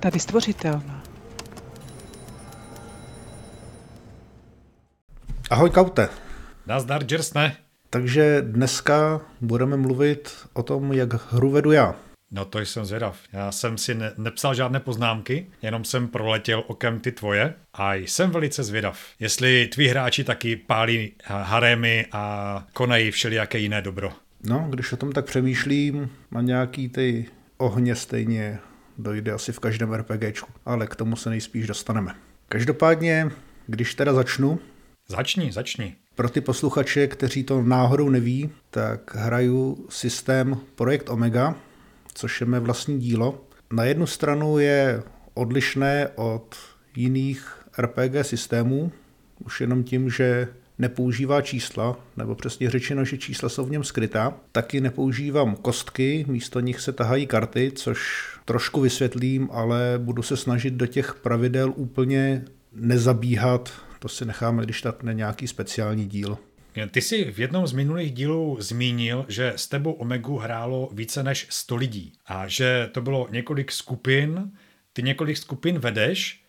Tady stvořitelná. Ahoj Kaute. Nazdar, Jersne. Takže dneska budeme mluvit o tom, jak hru vedu já. No to jsem zvědav. Já jsem si ne- nepsal žádné poznámky, jenom jsem proletěl okem ty tvoje a jsem velice zvědav, jestli tví hráči taky pálí harémy a konají všelijaké jiné dobro. No, když o tom tak přemýšlím, na nějaký ty ohně stejně dojde asi v každém RPGčku, ale k tomu se nejspíš dostaneme. Každopádně, když teda začnu, Začni, začni. pro ty posluchače, kteří to náhodou neví, tak hraju systém Projekt Omega, což je mé vlastní dílo. Na jednu stranu je odlišné od jiných RPG systémů, už jenom tím, že nepoužívá čísla, nebo přesně řečeno, že čísla jsou v něm skrytá. Taky nepoužívám kostky, místo nich se tahají karty, což trošku vysvětlím, ale budu se snažit do těch pravidel úplně nezabíhat. To si necháme, když tak na nějaký speciální díl. Ty jsi v jednom z minulých dílů zmínil, že s tebou Omegu hrálo více než 100 lidí a že to bylo několik skupin, ty několik skupin vedeš.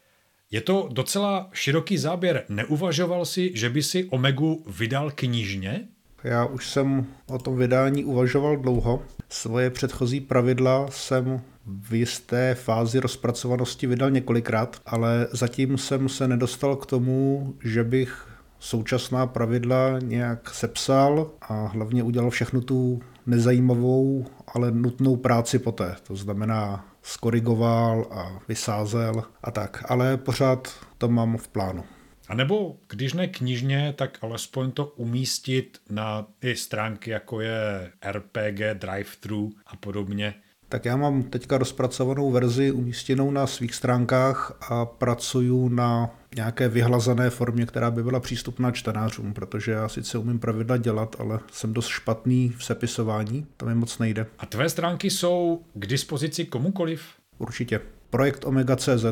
Je to docela široký záběr. Neuvažoval si, že by si Omegu vydal knižně? Já už jsem o tom vydání uvažoval dlouho. Svoje předchozí pravidla jsem v jisté fázi rozpracovanosti vydal několikrát, ale zatím jsem se nedostal k tomu, že bych současná pravidla nějak sepsal a hlavně udělal všechnu tu nezajímavou, ale nutnou práci poté. To znamená skorigoval a vysázel a tak. Ale pořád to mám v plánu. A nebo když ne knižně, tak alespoň to umístit na ty stránky, jako je RPG, Drive-Thru a podobně. Tak já mám teďka rozpracovanou verzi umístěnou na svých stránkách a pracuju na nějaké vyhlazené formě, která by byla přístupná čtenářům, protože já sice umím pravidla dělat, ale jsem dost špatný v sepisování, to mi moc nejde. A tvé stránky jsou k dispozici komukoliv? Určitě. Projekt Omega.cz.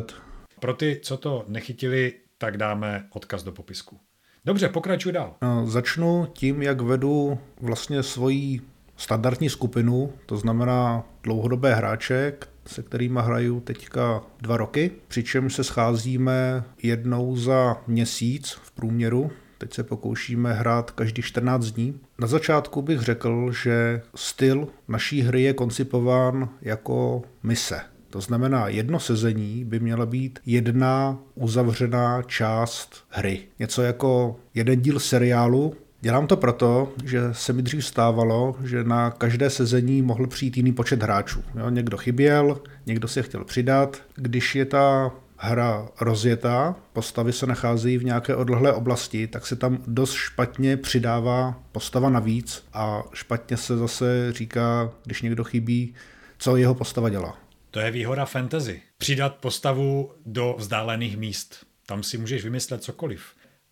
Pro ty, co to nechytili, tak dáme odkaz do popisku. Dobře, pokračuj dál. No, Začnu tím, jak vedu vlastně svoji standardní skupinu, to znamená dlouhodobé hráče, se kterými hraju teďka dva roky, přičemž se scházíme jednou za měsíc v průměru. Teď se pokoušíme hrát každý 14 dní. Na začátku bych řekl, že styl naší hry je koncipován jako mise. To znamená, jedno sezení by měla být jedna uzavřená část hry. Něco jako jeden díl seriálu, Dělám to proto, že se mi dřív stávalo, že na každé sezení mohl přijít jiný počet hráčů. Jo, někdo chyběl, někdo se chtěl přidat. Když je ta hra rozjetá, postavy se nacházejí v nějaké odlehlé oblasti, tak se tam dost špatně přidává postava navíc a špatně se zase říká, když někdo chybí, co jeho postava dělá. To je výhoda fantasy. Přidat postavu do vzdálených míst. Tam si můžeš vymyslet cokoliv.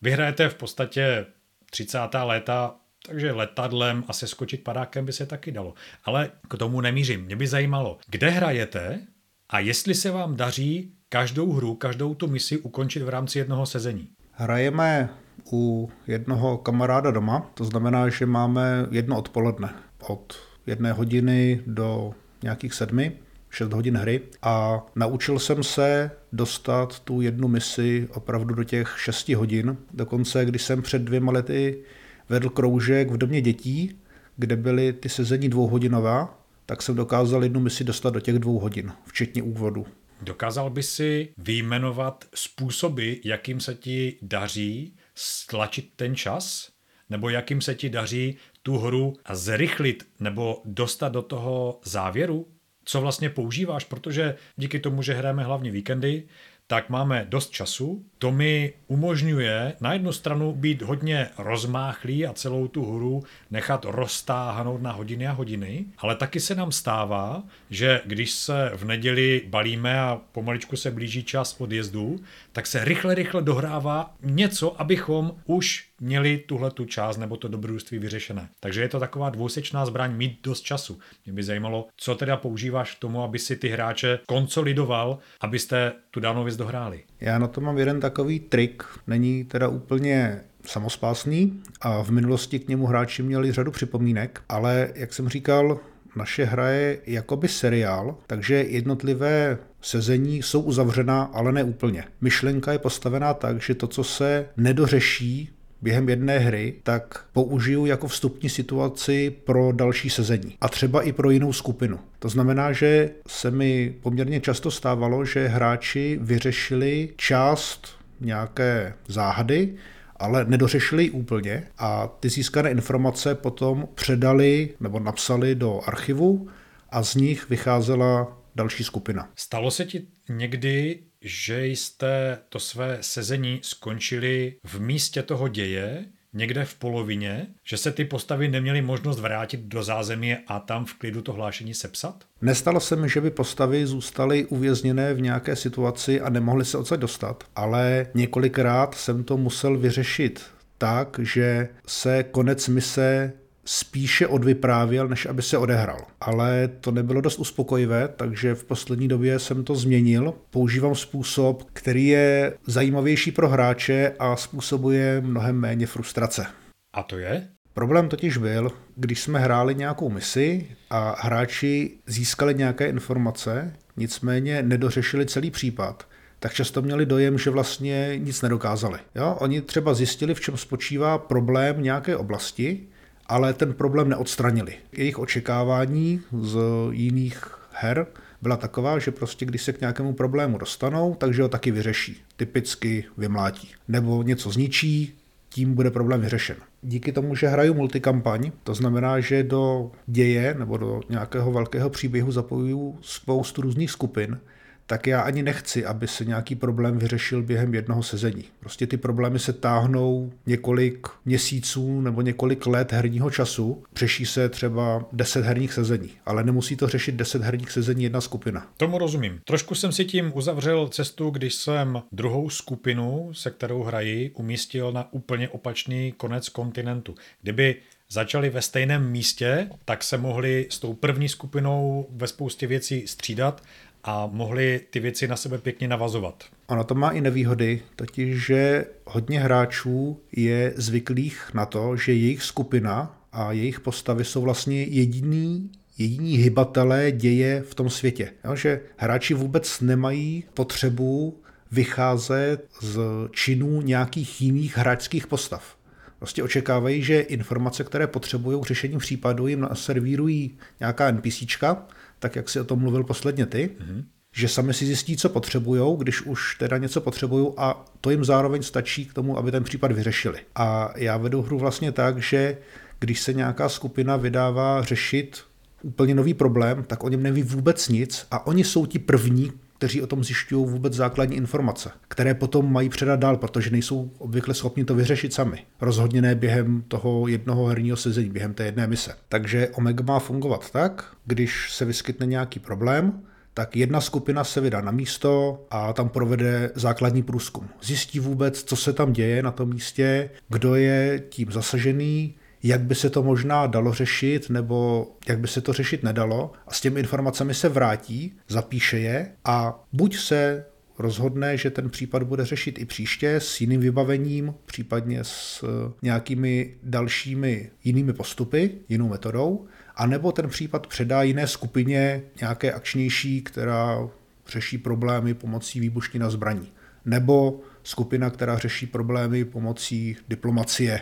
Vyhrajete v podstatě 30. léta, takže letadlem a seskočit padákem by se taky dalo. Ale k tomu nemířím. Mě by zajímalo, kde hrajete a jestli se vám daří každou hru, každou tu misi ukončit v rámci jednoho sezení. Hrajeme u jednoho kamaráda doma, to znamená, že máme jedno odpoledne od jedné hodiny do nějakých sedmi, 6 hodin hry a naučil jsem se dostat tu jednu misi opravdu do těch 6 hodin. Dokonce, když jsem před dvěma lety vedl kroužek v domě dětí, kde byly ty sezení dvouhodinová, tak jsem dokázal jednu misi dostat do těch dvou hodin, včetně úvodu. Dokázal by si vyjmenovat způsoby, jakým se ti daří stlačit ten čas? Nebo jakým se ti daří tu hru zrychlit nebo dostat do toho závěru? Co vlastně používáš? Protože díky tomu, že hrajeme hlavně víkendy, tak máme dost času. To mi umožňuje na jednu stranu být hodně rozmáchlý a celou tu hru nechat roztáhnout na hodiny a hodiny, ale taky se nám stává, že když se v neděli balíme a pomaličku se blíží čas odjezdu, tak se rychle, rychle dohrává něco, abychom už měli tuhle tu část nebo to dobrodružství vyřešené. Takže je to taková dvousečná zbraň mít dost času. Mě by zajímalo, co teda používáš k tomu, aby si ty hráče konsolidoval, abyste tu danou věc dohráli. Já na to mám jeden takový trik, není teda úplně samospásný a v minulosti k němu hráči měli řadu připomínek, ale jak jsem říkal, naše hra je jakoby seriál, takže jednotlivé sezení jsou uzavřená, ale ne úplně. Myšlenka je postavená tak, že to, co se nedořeší během jedné hry, tak použiju jako vstupní situaci pro další sezení. A třeba i pro jinou skupinu. To znamená, že se mi poměrně často stávalo, že hráči vyřešili část nějaké záhady, ale nedořešili ji úplně a ty získané informace potom předali nebo napsali do archivu a z nich vycházela další skupina. Stalo se ti někdy, že jste to své sezení skončili v místě toho děje, někde v polovině, že se ty postavy neměly možnost vrátit do zázemí a tam v klidu to hlášení sepsat? Nestalo se mi, že by postavy zůstaly uvězněné v nějaké situaci a nemohly se odsaď dostat, ale několikrát jsem to musel vyřešit tak, že se konec mise spíše odvyprávěl, než aby se odehrál. Ale to nebylo dost uspokojivé, takže v poslední době jsem to změnil. Používám způsob, který je zajímavější pro hráče a způsobuje mnohem méně frustrace. A to je? Problém totiž byl, když jsme hráli nějakou misi a hráči získali nějaké informace, nicméně nedořešili celý případ, tak často měli dojem, že vlastně nic nedokázali. Jo? Oni třeba zjistili, v čem spočívá problém nějaké oblasti, ale ten problém neodstranili. Jejich očekávání z jiných her byla taková, že prostě když se k nějakému problému dostanou, takže ho taky vyřeší. Typicky vymlátí. Nebo něco zničí, tím bude problém vyřešen. Díky tomu, že hraju multikampaň, to znamená, že do děje nebo do nějakého velkého příběhu zapojuju spoustu různých skupin, tak já ani nechci, aby se nějaký problém vyřešil během jednoho sezení. Prostě ty problémy se táhnou několik měsíců nebo několik let herního času, přeší se třeba 10 herních sezení, ale nemusí to řešit 10 herních sezení jedna skupina. Tomu rozumím. Trošku jsem si tím uzavřel cestu, když jsem druhou skupinu, se kterou hraji, umístil na úplně opačný konec kontinentu. Kdyby začali ve stejném místě, tak se mohli s tou první skupinou ve spoustě věcí střídat a mohli ty věci na sebe pěkně navazovat. Ono to má i nevýhody, totiž že hodně hráčů je zvyklých na to, že jejich skupina a jejich postavy jsou vlastně jediný jediní hybatelé děje v tom světě. Jo, že hráči vůbec nemají potřebu vycházet z činů nějakých jiných hráčských postav. Prostě očekávají, že informace, které potřebují k řešení případu, jim servírují nějaká NPCčka, tak jak si o tom mluvil posledně ty, mm-hmm. že sami si zjistí, co potřebují, když už teda něco potřebují a to jim zároveň stačí k tomu, aby ten případ vyřešili. A já vedu hru vlastně tak, že když se nějaká skupina vydává řešit úplně nový problém, tak o něm neví vůbec nic a oni jsou ti první, kteří o tom zjišťují vůbec základní informace, které potom mají předat dál, protože nejsou obvykle schopni to vyřešit sami. Rozhodně ne během toho jednoho herního sezení, během té jedné mise. Takže Omega má fungovat tak, když se vyskytne nějaký problém, tak jedna skupina se vydá na místo a tam provede základní průzkum. Zjistí vůbec, co se tam děje na tom místě, kdo je tím zasažený, jak by se to možná dalo řešit, nebo jak by se to řešit nedalo. A s těmi informacemi se vrátí, zapíše je a buď se rozhodne, že ten případ bude řešit i příště s jiným vybavením, případně s nějakými dalšími jinými postupy, jinou metodou, anebo ten případ předá jiné skupině, nějaké akčnější, která řeší problémy pomocí výbušní na zbraní. Nebo skupina, která řeší problémy pomocí diplomacie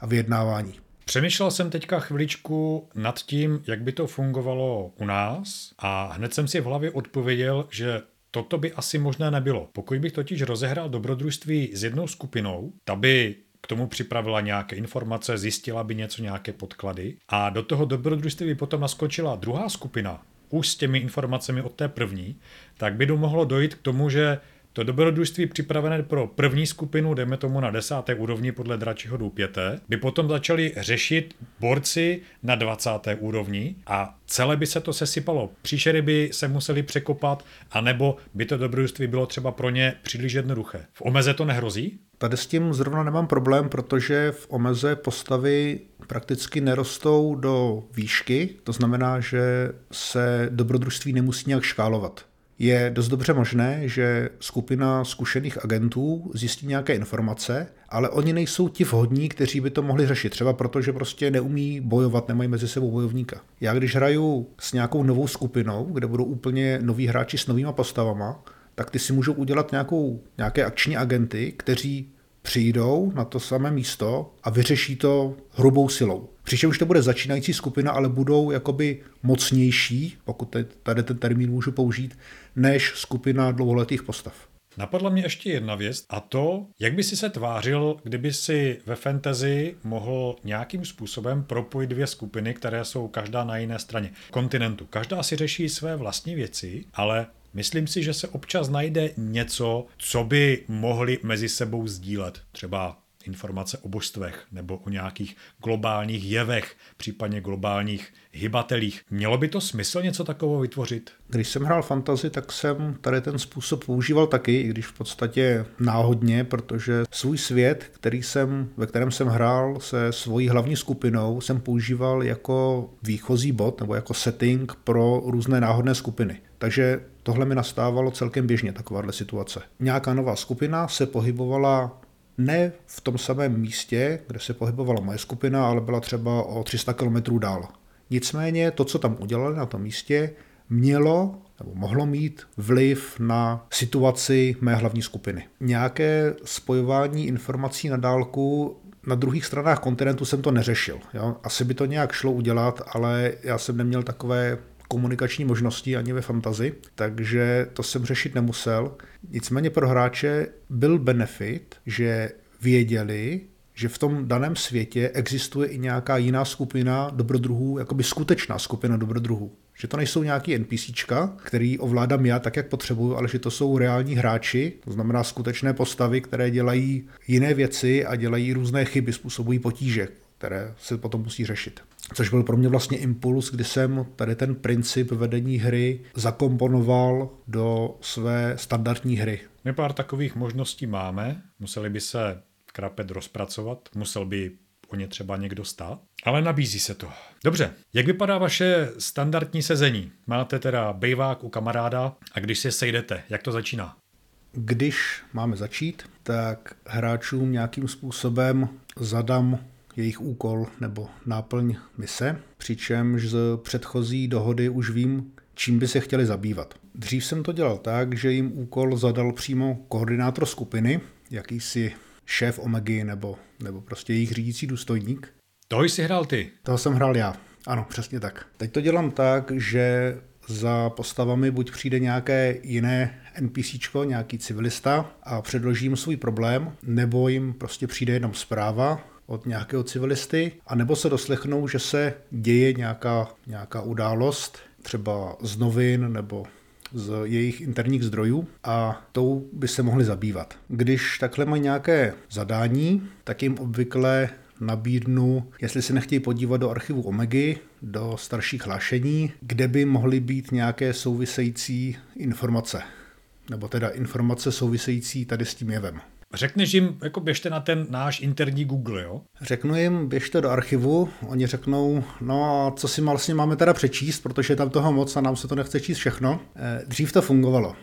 a vyjednávání. Přemýšlel jsem teďka chviličku nad tím, jak by to fungovalo u nás a hned jsem si v hlavě odpověděl, že toto by asi možné nebylo. Pokud bych totiž rozehrál dobrodružství s jednou skupinou, ta by k tomu připravila nějaké informace, zjistila by něco, nějaké podklady a do toho dobrodružství by potom naskočila druhá skupina, už s těmi informacemi od té první, tak by mohlo dojít k tomu, že to dobrodružství připravené pro první skupinu, jdeme tomu na desáté úrovni podle dračího důpěte, by potom začali řešit borci na 20. úrovni a celé by se to sesypalo. Příšery by se museli překopat, anebo by to dobrodružství bylo třeba pro ně příliš jednoduché. V omeze to nehrozí? Tady s tím zrovna nemám problém, protože v omeze postavy prakticky nerostou do výšky, to znamená, že se dobrodružství nemusí nějak škálovat je dost dobře možné, že skupina zkušených agentů zjistí nějaké informace, ale oni nejsou ti vhodní, kteří by to mohli řešit. Třeba proto, že prostě neumí bojovat, nemají mezi sebou bojovníka. Já když hraju s nějakou novou skupinou, kde budou úplně noví hráči s novýma postavama, tak ty si můžou udělat nějakou, nějaké akční agenty, kteří přijdou na to samé místo a vyřeší to hrubou silou. Přičemž to bude začínající skupina, ale budou jakoby mocnější, pokud tady ten termín můžu použít, než skupina dlouholetých postav. Napadla mě ještě jedna věc a to, jak by si se tvářil, kdyby si ve fantasy mohl nějakým způsobem propojit dvě skupiny, které jsou každá na jiné straně kontinentu. Každá si řeší své vlastní věci, ale Myslím si, že se občas najde něco, co by mohli mezi sebou sdílet. Třeba informace o božstvech nebo o nějakých globálních jevech, případně globálních hybatelích. Mělo by to smysl něco takového vytvořit? Když jsem hrál fantasy, tak jsem tady ten způsob používal taky, i když v podstatě náhodně, protože svůj svět, který jsem, ve kterém jsem hrál se svojí hlavní skupinou, jsem používal jako výchozí bod nebo jako setting pro různé náhodné skupiny. Takže tohle mi nastávalo celkem běžně, takováhle situace. Nějaká nová skupina se pohybovala ne v tom samém místě, kde se pohybovala moje skupina, ale byla třeba o 300 km dál. Nicméně to, co tam udělali na tom místě, mělo nebo mohlo mít vliv na situaci mé hlavní skupiny. Nějaké spojování informací na dálku na druhých stranách kontinentu jsem to neřešil. Jo? Asi by to nějak šlo udělat, ale já jsem neměl takové komunikační možnosti ani ve fantazi, takže to jsem řešit nemusel. Nicméně pro hráče byl benefit, že věděli, že v tom daném světě existuje i nějaká jiná skupina dobrodruhů, jakoby skutečná skupina dobrodruhů. Že to nejsou nějaký NPCčka, který ovládám já tak, jak potřebuju, ale že to jsou reální hráči, to znamená skutečné postavy, které dělají jiné věci a dělají různé chyby, způsobují potíže, které se potom musí řešit. Což byl pro mě vlastně impuls, kdy jsem tady ten princip vedení hry zakomponoval do své standardní hry. My pár takových možností máme, museli by se krapet rozpracovat, musel by o ně třeba někdo stát, ale nabízí se to. Dobře, jak vypadá vaše standardní sezení? Máte teda bejvák u kamaráda a když se sejdete, jak to začíná? Když máme začít, tak hráčům nějakým způsobem zadám jejich úkol nebo náplň mise, přičemž z předchozí dohody už vím, čím by se chtěli zabývat. Dřív jsem to dělal tak, že jim úkol zadal přímo koordinátor skupiny, jakýsi šéf Omegy nebo, nebo prostě jejich řídící důstojník. To jsi hrál ty. Toho jsem hrál já. Ano, přesně tak. Teď to dělám tak, že za postavami buď přijde nějaké jiné NPCčko, nějaký civilista a předložím svůj problém, nebo jim prostě přijde jenom zpráva od nějakého civilisty, anebo se doslechnou, že se děje nějaká, nějaká událost, třeba z novin nebo z jejich interních zdrojů a tou by se mohli zabývat. Když takhle mají nějaké zadání, tak jim obvykle nabídnu, jestli se nechtějí podívat do archivu Omegy, do starších hlášení, kde by mohly být nějaké související informace. Nebo teda informace související tady s tím jevem. Řekneš jim, jako běžte na ten náš interní Google, jo? Řeknu jim, běžte do archivu, oni řeknou, no a co si vlastně máme teda přečíst, protože je tam toho moc a nám se to nechce číst všechno. Eh, dřív to fungovalo.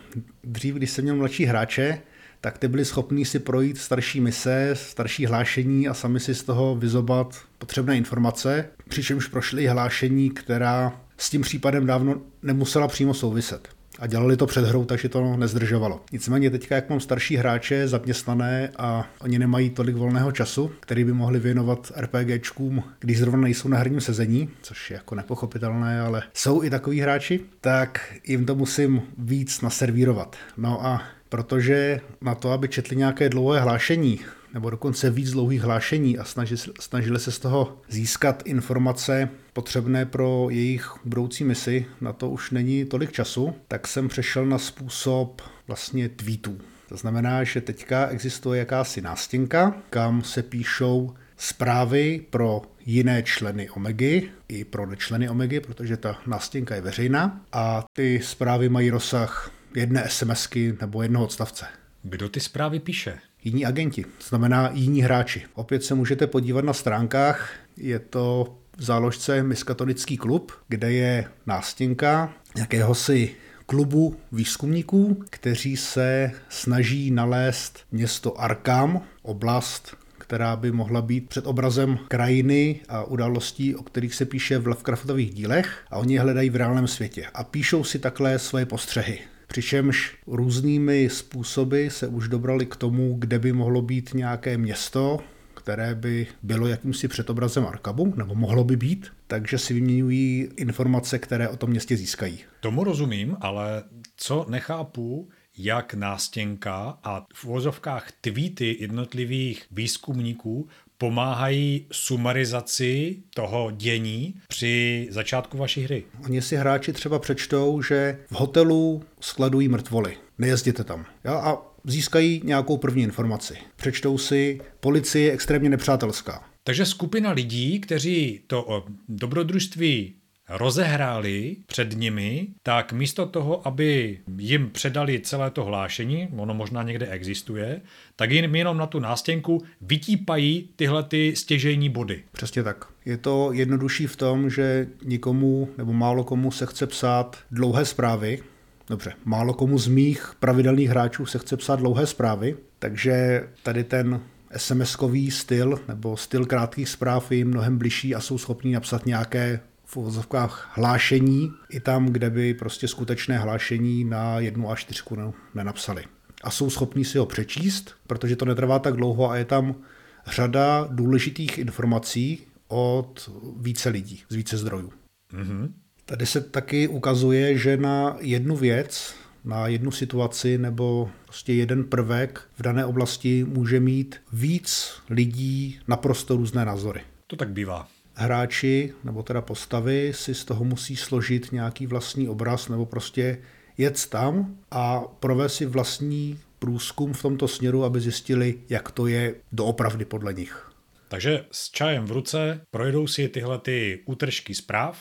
Dřív, když jsem měl mladší hráče, tak ty byli schopní si projít starší mise, starší hlášení a sami si z toho vyzobat potřebné informace, přičemž prošli hlášení, která s tím případem dávno nemusela přímo souviset a dělali to před hrou, takže to nezdržovalo. Nicméně teďka, jak mám starší hráče zaměstnané a oni nemají tolik volného času, který by mohli věnovat RPGčkům, když zrovna nejsou na herním sezení, což je jako nepochopitelné, ale jsou i takový hráči, tak jim to musím víc naservírovat. No a protože na to, aby četli nějaké dlouhé hlášení, nebo dokonce víc dlouhých hlášení a snažili, snažili se z toho získat informace potřebné pro jejich budoucí misi, na to už není tolik času, tak jsem přešel na způsob vlastně tweetů. To znamená, že teďka existuje jakási nástěnka, kam se píšou zprávy pro jiné členy Omegy i pro nečleny Omegy, protože ta nástěnka je veřejná a ty zprávy mají rozsah jedné SMSky nebo jednoho odstavce. Kdo ty zprávy píše? Jiní agenti, to znamená jiní hráči. Opět se můžete podívat na stránkách, je to v záložce Miskatonický klub, kde je nástěnka jakéhosi klubu výzkumníků, kteří se snaží nalézt město Arkam, oblast, která by mohla být před obrazem krajiny a událostí, o kterých se píše v Lovecraftových dílech a oni je hledají v reálném světě a píšou si takhle svoje postřehy. Přičemž různými způsoby se už dobrali k tomu, kde by mohlo být nějaké město, které by bylo jakýmsi předobrazem Arkabu, nebo mohlo by být, takže si vyměňují informace, které o tom městě získají. Tomu rozumím, ale co nechápu, jak nástěnka a v uvozovkách tweety jednotlivých výzkumníků pomáhají sumarizaci toho dění při začátku vaší hry. Oni si hráči třeba přečtou, že v hotelu skladují mrtvoly. Nejezděte tam. Jo? A získají nějakou první informaci. Přečtou si, policie je extrémně nepřátelská. Takže skupina lidí, kteří to dobrodružství rozehráli před nimi, tak místo toho, aby jim předali celé to hlášení, ono možná někde existuje, tak jim jenom na tu nástěnku vytípají tyhle ty stěžejní body. Přesně tak. Je to jednodušší v tom, že nikomu nebo málo komu se chce psát dlouhé zprávy, Dobře, málo komu z mých pravidelných hráčů se chce psát dlouhé zprávy, takže tady ten SMS-kový styl nebo styl krátkých zpráv je mnohem bližší a jsou schopní napsat nějaké v uvozovkách hlášení i tam, kde by prostě skutečné hlášení na jednu a čtyřku nenapsali. A jsou schopní si ho přečíst, protože to netrvá tak dlouho a je tam řada důležitých informací od více lidí, z více zdrojů. Mm-hmm. Tady se taky ukazuje, že na jednu věc, na jednu situaci nebo prostě jeden prvek v dané oblasti může mít víc lidí naprosto různé názory. To tak bývá. Hráči nebo teda postavy si z toho musí složit nějaký vlastní obraz nebo prostě jet tam a provést si vlastní průzkum v tomto směru, aby zjistili, jak to je doopravdy podle nich. Takže s čajem v ruce projdou si tyhle ty útržky zpráv,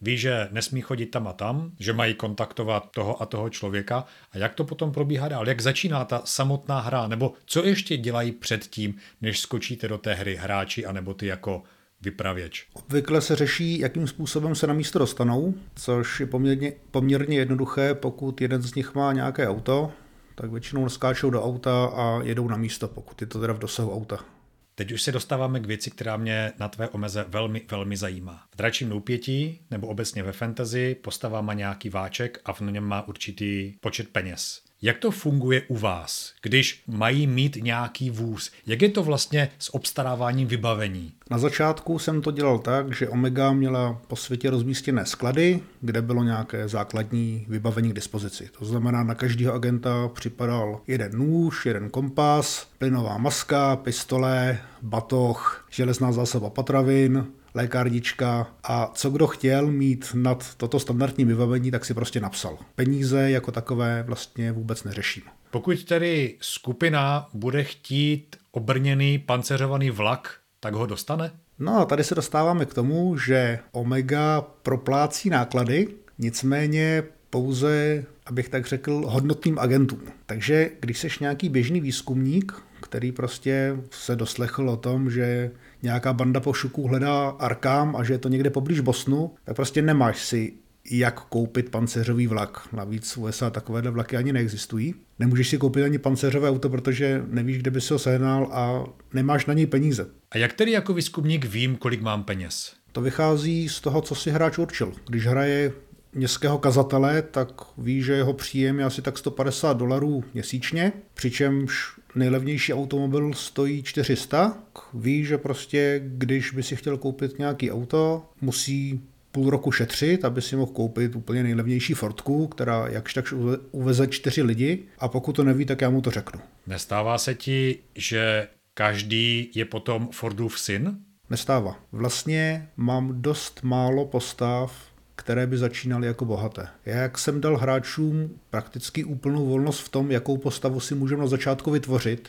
ví, že nesmí chodit tam a tam, že mají kontaktovat toho a toho člověka. A jak to potom probíhá dál, jak začíná ta samotná hra, nebo co ještě dělají předtím, než skočíte do té hry hráči, anebo ty jako vypravěč. Obvykle se řeší, jakým způsobem se na místo dostanou, což je poměrně, poměrně jednoduché, pokud jeden z nich má nějaké auto, tak většinou skáčou do auta a jedou na místo, pokud je to teda v dosahu auta. Teď už se dostáváme k věci, která mě na tvé omeze velmi, velmi zajímá. V dračím loupětí nebo obecně ve fantasy postava má nějaký váček a v něm má určitý počet peněz. Jak to funguje u vás, když mají mít nějaký vůz? Jak je to vlastně s obstaráváním vybavení? Na začátku jsem to dělal tak, že Omega měla po světě rozmístěné sklady, kde bylo nějaké základní vybavení k dispozici. To znamená, na každého agenta připadal jeden nůž, jeden kompas, plynová maska, pistole, batoh, železná zásoba potravin, lékárnička a co kdo chtěl mít nad toto standardní vybavení, tak si prostě napsal. Peníze jako takové vlastně vůbec neřeším. Pokud tedy skupina bude chtít obrněný panceřovaný vlak, tak ho dostane? No a tady se dostáváme k tomu, že Omega proplácí náklady, nicméně pouze, abych tak řekl, hodnotným agentům. Takže když seš nějaký běžný výzkumník, který prostě se doslechl o tom, že nějaká banda pošuků hledá Arkám a že je to někde poblíž Bosnu, tak prostě nemáš si jak koupit pancéřový vlak. Navíc v USA takovéhle vlaky ani neexistují. Nemůžeš si koupit ani pancéřové auto, protože nevíš, kde by si ho sehnal a nemáš na něj peníze. A jak tedy jako výzkumník vím, kolik mám peněz? To vychází z toho, co si hráč určil. Když hraje městského kazatele, tak ví, že jeho příjem je asi tak 150 dolarů měsíčně, přičemž nejlevnější automobil stojí 400. Ví, že prostě, když by si chtěl koupit nějaký auto, musí půl roku šetřit, aby si mohl koupit úplně nejlevnější Fordku, která jakž tak uveze čtyři lidi a pokud to neví, tak já mu to řeknu. Nestává se ti, že každý je potom Fordův syn? Nestává. Vlastně mám dost málo postav, které by začínaly jako bohaté. Já jak jsem dal hráčům prakticky úplnou volnost v tom, jakou postavu si můžeme na začátku vytvořit,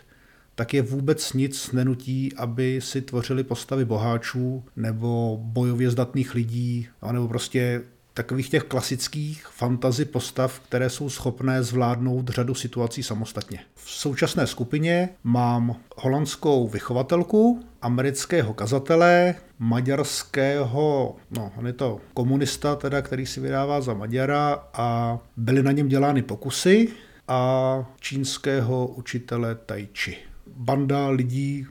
tak je vůbec nic nenutí, aby si tvořili postavy boháčů nebo bojově zdatných lidí, nebo prostě takových těch klasických fantazy postav, které jsou schopné zvládnout řadu situací samostatně. V současné skupině mám holandskou vychovatelku, amerického kazatele, maďarského, no on je to komunista teda, který si vydává za Maďara a byly na něm dělány pokusy a čínského učitele tai chi. Banda lidí,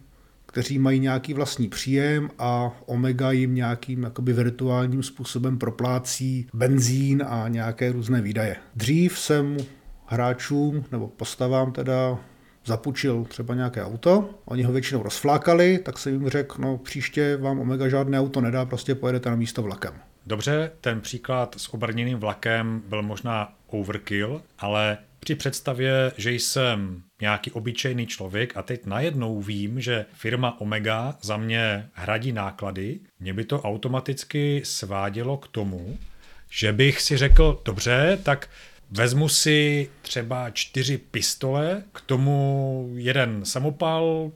kteří mají nějaký vlastní příjem a Omega jim nějakým jakoby virtuálním způsobem proplácí benzín a nějaké různé výdaje. Dřív jsem hráčům nebo postavám teda zapučil třeba nějaké auto, oni ho většinou rozflákali, tak jsem jim řekl, no příště vám Omega žádné auto nedá, prostě pojedete na místo vlakem. Dobře, ten příklad s obrněným vlakem byl možná overkill, ale při představě, že jsem nějaký obyčejný člověk a teď najednou vím, že firma Omega za mě hradí náklady, mě by to automaticky svádělo k tomu, že bych si řekl, dobře, tak vezmu si třeba čtyři pistole, k tomu jeden samopal,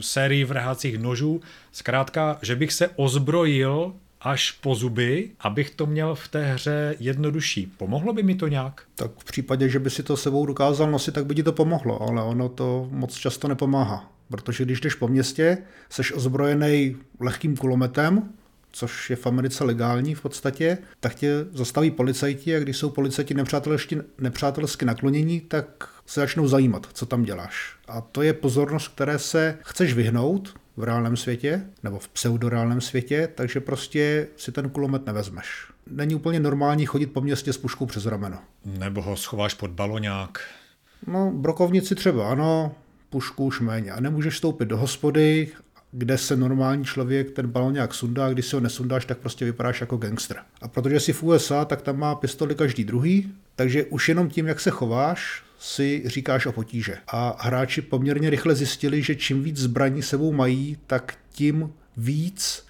sérii vrhacích nožů, zkrátka, že bych se ozbrojil až po zuby, abych to měl v té hře jednodušší. Pomohlo by mi to nějak? Tak v případě, že by si to sebou dokázal nosit, tak by ti to pomohlo, ale ono to moc často nepomáhá. Protože když jdeš po městě, seš ozbrojený lehkým kulometem, což je v Americe legální v podstatě, tak tě zastaví policajti a když jsou policajti nepřátelsky, nepřátelsky naklonění, tak se začnou zajímat, co tam děláš. A to je pozornost, které se chceš vyhnout, v reálném světě nebo v pseudoreálném světě, takže prostě si ten kulomet nevezmeš. Není úplně normální chodit po městě s puškou přes rameno. Nebo ho schováš pod baloňák. No, brokovnici třeba ano, pušku už méně. A nemůžeš stoupit do hospody, kde se normální člověk ten baloňák sundá, a když si ho nesundáš, tak prostě vypadáš jako gangster. A protože jsi v USA, tak tam má pistoli každý druhý, takže už jenom tím, jak se chováš, si říkáš o potíže. A hráči poměrně rychle zjistili, že čím víc zbraní sebou mají, tak tím víc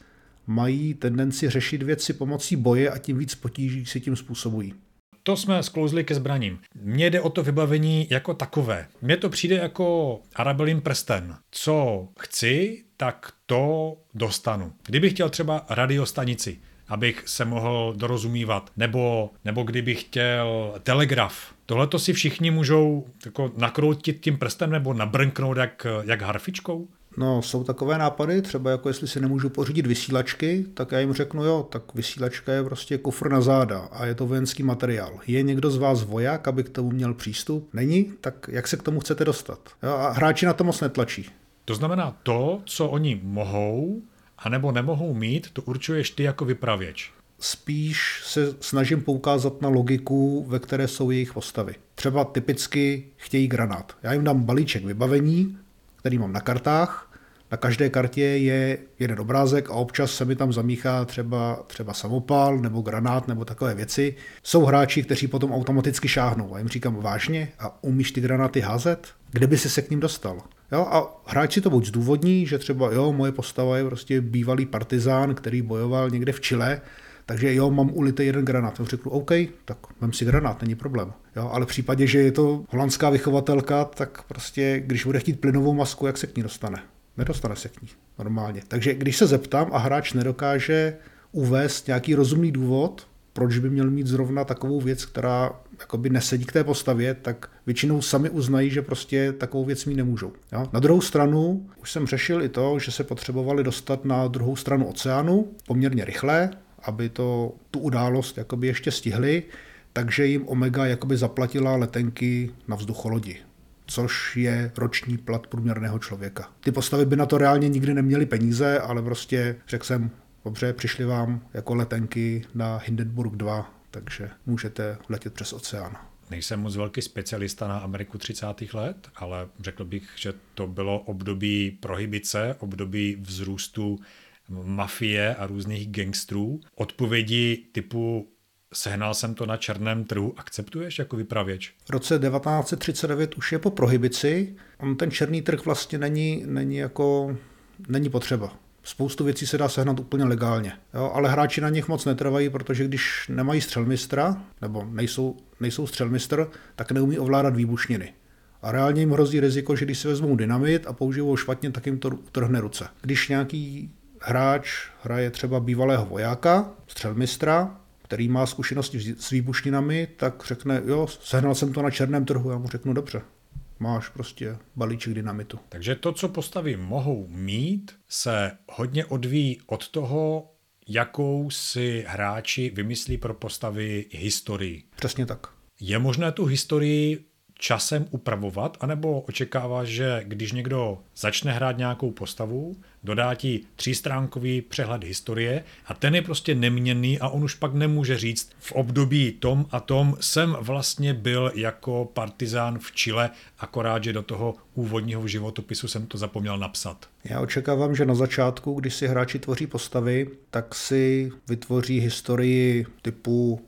mají tendenci řešit věci pomocí boje a tím víc potíží si tím způsobují. To jsme sklouzli ke zbraním. Mně jde o to vybavení jako takové. Mně to přijde jako Arabelin prsten. Co chci, tak to dostanu. Kdybych chtěl třeba radiostanici, abych se mohl dorozumívat, nebo, nebo kdybych chtěl telegraf, Tohle to si všichni můžou jako nakroutit tím prstem nebo nabrnknout jak, jak harfičkou? No, jsou takové nápady, třeba jako jestli si nemůžu pořídit vysílačky, tak já jim řeknu, jo, tak vysílačka je prostě kufr na záda a je to vojenský materiál. Je někdo z vás voják, aby k tomu měl přístup? Není? Tak jak se k tomu chcete dostat? Jo, a hráči na to moc netlačí. To znamená, to, co oni mohou, anebo nemohou mít, to určuješ ty jako vypravěč spíš se snažím poukázat na logiku, ve které jsou jejich postavy. Třeba typicky chtějí granát. Já jim dám balíček vybavení, který mám na kartách, na každé kartě je jeden obrázek a občas se mi tam zamíchá třeba, třeba samopal nebo granát nebo takové věci. Jsou hráči, kteří potom automaticky šáhnou a jim říkám vážně a umíš ty granáty házet? Kde by si se k ním dostal? Jo, a hráči to buď zdůvodní, že třeba jo, moje postava je prostě bývalý partizán, který bojoval někde v Chile takže jo, mám ulitý jeden granát. Já řeknu, OK, tak mám si granát, není problém. Jo, ale v případě, že je to holandská vychovatelka, tak prostě, když bude chtít plynovou masku, jak se k ní dostane? Nedostane se k ní normálně. Takže když se zeptám a hráč nedokáže uvést nějaký rozumný důvod, proč by měl mít zrovna takovou věc, která jakoby nesedí k té postavě, tak většinou sami uznají, že prostě takovou věc mít nemůžou. Jo? Na druhou stranu už jsem řešil i to, že se potřebovali dostat na druhou stranu oceánu poměrně rychle, aby to, tu událost jakoby ještě stihli, takže jim Omega jakoby zaplatila letenky na vzducholodi což je roční plat průměrného člověka. Ty postavy by na to reálně nikdy neměly peníze, ale prostě řekl jsem, dobře, přišli vám jako letenky na Hindenburg 2, takže můžete letět přes oceán. Nejsem moc velký specialista na Ameriku 30. let, ale řekl bych, že to bylo období prohybice, období vzrůstu mafie a různých gangstrů. Odpovědi typu sehnal jsem to na černém trhu, akceptuješ jako vypravěč? V roce 1939 už je po prohibici, on ten černý trh vlastně není, není jako, není potřeba. Spoustu věcí se dá sehnat úplně legálně, jo, ale hráči na nich moc netrvají, protože když nemají střelmistra, nebo nejsou, nejsou střelmistr, tak neumí ovládat výbušniny. A reálně jim hrozí riziko, že když si vezmou dynamit a použijou ho špatně, tak jim to utrhne ruce. Když nějaký hráč hraje třeba bývalého vojáka, střelmistra, který má zkušenosti s výbušninami, tak řekne, jo, sehnal jsem to na černém trhu, já mu řeknu, dobře, máš prostě balíček dynamitu. Takže to, co postavy mohou mít, se hodně odvíjí od toho, jakou si hráči vymyslí pro postavy historii. Přesně tak. Je možné tu historii časem upravovat, anebo očekáváš, že když někdo začne hrát nějakou postavu, dodá ti třístránkový přehled historie a ten je prostě neměnný a on už pak nemůže říct v období tom a tom jsem vlastně byl jako partizán v Chile, akorát, že do toho úvodního životopisu jsem to zapomněl napsat. Já očekávám, že na začátku, když si hráči tvoří postavy, tak si vytvoří historii typu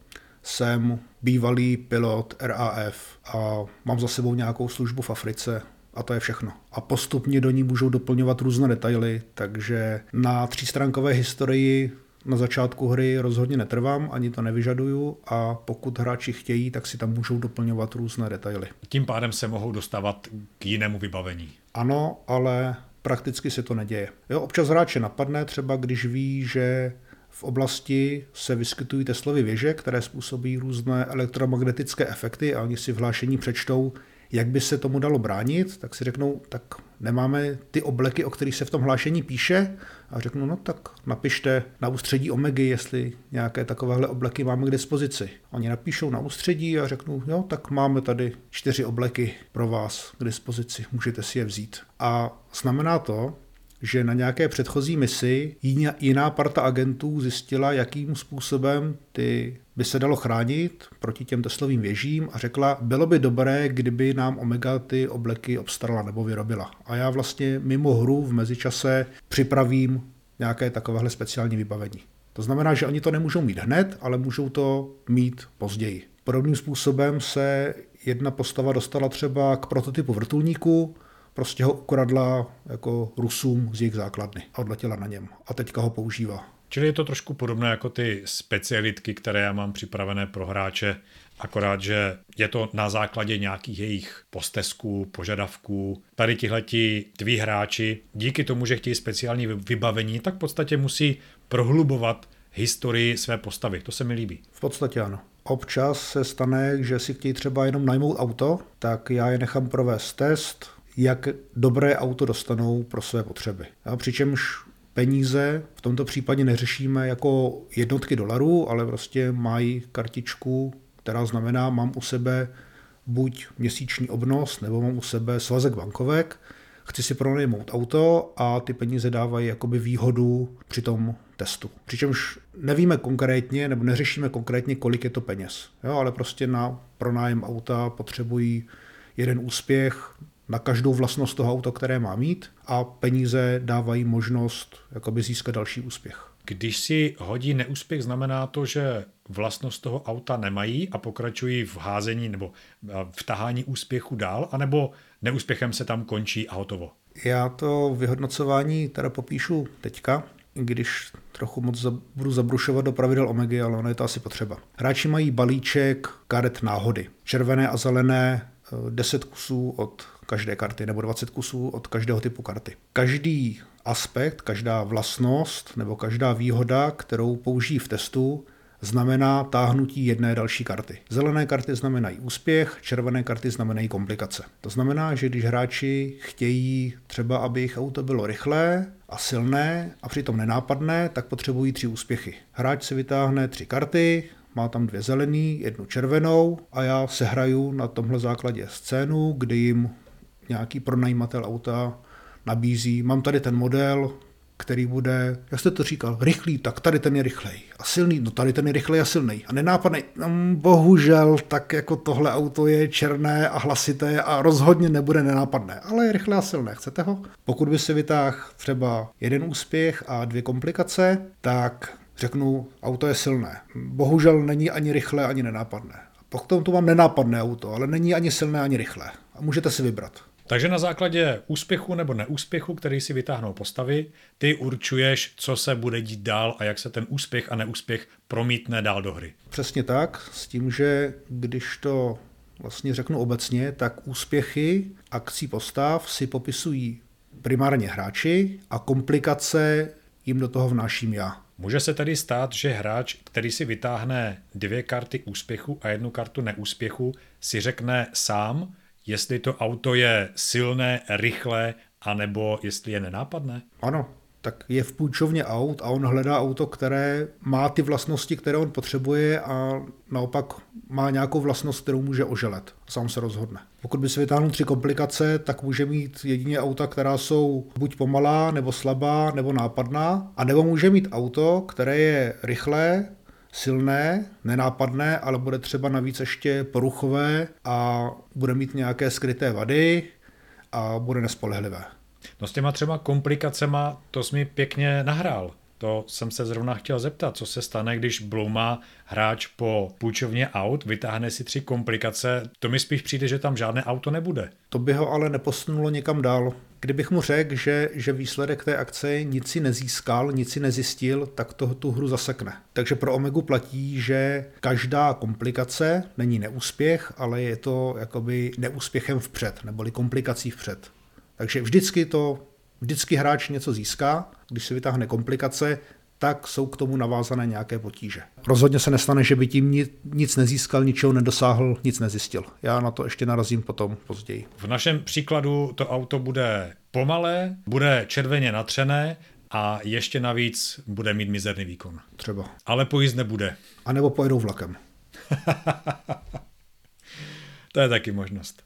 jsem bývalý pilot RAF a mám za sebou nějakou službu v Africe a to je všechno. A postupně do ní můžou doplňovat různé detaily, takže na třístránkové historii na začátku hry rozhodně netrvám, ani to nevyžaduju a pokud hráči chtějí, tak si tam můžou doplňovat různé detaily. Tím pádem se mohou dostávat k jinému vybavení. Ano, ale prakticky se to neděje. Jo, občas hráče napadne, třeba když ví, že v oblasti se vyskytují Teslovy věže, které způsobí různé elektromagnetické efekty a oni si v hlášení přečtou, jak by se tomu dalo bránit, tak si řeknou, tak nemáme ty obleky, o kterých se v tom hlášení píše a řeknu, no tak napište na ústředí Omegy, jestli nějaké takovéhle obleky máme k dispozici. Oni napíšou na ústředí a řeknu, jo, tak máme tady čtyři obleky pro vás k dispozici, můžete si je vzít. A znamená to, že na nějaké předchozí misi jiná parta agentů zjistila, jakým způsobem ty by se dalo chránit proti těm Teslovým věžím a řekla, bylo by dobré, kdyby nám Omega ty obleky obstarala nebo vyrobila. A já vlastně mimo hru v mezičase připravím nějaké takovéhle speciální vybavení. To znamená, že oni to nemůžou mít hned, ale můžou to mít později. Podobným způsobem se jedna postava dostala třeba k prototypu vrtulníku, prostě ho ukradla jako Rusům z jejich základny a odletěla na něm. A teďka ho používá. Čili je to trošku podobné jako ty specialitky, které já mám připravené pro hráče, akorát, že je to na základě nějakých jejich postesků, požadavků. Tady tihleti tví hráči, díky tomu, že chtějí speciální vybavení, tak v podstatě musí prohlubovat historii své postavy. To se mi líbí. V podstatě ano. Občas se stane, že si chtějí třeba jenom najmout auto, tak já je nechám provést test, jak dobré auto dostanou pro své potřeby. A přičemž peníze v tomto případě neřešíme jako jednotky dolarů, ale prostě mají kartičku, která znamená, mám u sebe buď měsíční obnos, nebo mám u sebe svazek bankovek, chci si pronajmout auto a ty peníze dávají jakoby výhodu při tom testu. Přičemž nevíme konkrétně, nebo neřešíme konkrétně, kolik je to peněz, jo, ale prostě na pronájem auta potřebují jeden úspěch, na každou vlastnost toho auta, které má mít a peníze dávají možnost jakoby získat další úspěch. Když si hodí neúspěch, znamená to, že vlastnost toho auta nemají a pokračují v házení nebo v tahání úspěchu dál, anebo neúspěchem se tam končí a hotovo? Já to vyhodnocování teda popíšu teďka, když trochu moc budu zabrušovat do pravidel Omegy, ale ono je to asi potřeba. Hráči mají balíček karet náhody. Červené a zelené 10 kusů od každé karty nebo 20 kusů od každého typu karty. Každý aspekt, každá vlastnost nebo každá výhoda, kterou použijí v testu, znamená táhnutí jedné další karty. Zelené karty znamenají úspěch, červené karty znamenají komplikace. To znamená, že když hráči chtějí třeba, aby jejich auto bylo rychlé a silné a přitom nenápadné, tak potřebují tři úspěchy. Hráč si vytáhne tři karty, má tam dvě zelený, jednu červenou a já sehraju na tomhle základě scénu, kdy jim nějaký pronajímatel auta nabízí, mám tady ten model, který bude, jak jste to říkal, rychlý, tak tady ten je rychlej. A silný, no tady ten je rychlej a silný. A nenápadný, no, bohužel, tak jako tohle auto je černé a hlasité a rozhodně nebude nenápadné, ale je rychlé a silné. Chcete ho? Pokud by si vytáhl třeba jeden úspěch a dvě komplikace, tak řeknu, auto je silné. Bohužel není ani rychlé, ani nenápadné. Pokud tu mám nenápadné auto, ale není ani silné, ani rychlé. A můžete si vybrat. Takže na základě úspěchu nebo neúspěchu, který si vytáhnou postavy, ty určuješ, co se bude dít dál a jak se ten úspěch a neúspěch promítne dál do hry. Přesně tak, s tím, že když to vlastně řeknu obecně, tak úspěchy akcí postav si popisují primárně hráči a komplikace jim do toho vnáším já. Může se tedy stát, že hráč, který si vytáhne dvě karty úspěchu a jednu kartu neúspěchu, si řekne sám, jestli to auto je silné, rychlé, anebo jestli je nenápadné? Ano, tak je v půjčovně aut a on hledá auto, které má ty vlastnosti, které on potřebuje a naopak má nějakou vlastnost, kterou může oželet. Sám se rozhodne. Pokud by si vytáhnul tři komplikace, tak může mít jedině auta, která jsou buď pomalá, nebo slabá, nebo nápadná, a nebo může mít auto, které je rychlé, silné, nenápadné, ale bude třeba navíc ještě poruchové a bude mít nějaké skryté vady a bude nespolehlivé. No s těma třeba komplikacema to jsi mi pěkně nahrál. To jsem se zrovna chtěl zeptat, co se stane, když Bluma hráč po půjčovně aut vytáhne si tři komplikace. To mi spíš přijde, že tam žádné auto nebude. To by ho ale neposunulo někam dál. Kdybych mu řekl, že, že výsledek té akce nic si nezískal, nic si nezjistil, tak to tu hru zasekne. Takže pro Omegu platí, že každá komplikace není neúspěch, ale je to jakoby neúspěchem vpřed, neboli komplikací vpřed. Takže vždycky to, vždycky hráč něco získá, když si vytáhne komplikace, tak jsou k tomu navázané nějaké potíže. Rozhodně se nestane, že by tím nic nezískal, ničeho nedosáhl, nic nezjistil. Já na to ještě narazím potom později. V našem příkladu to auto bude pomalé, bude červeně natřené a ještě navíc bude mít mizerný výkon. Třeba. Ale pojízd nebude. A nebo pojedou vlakem. to je taky možnost.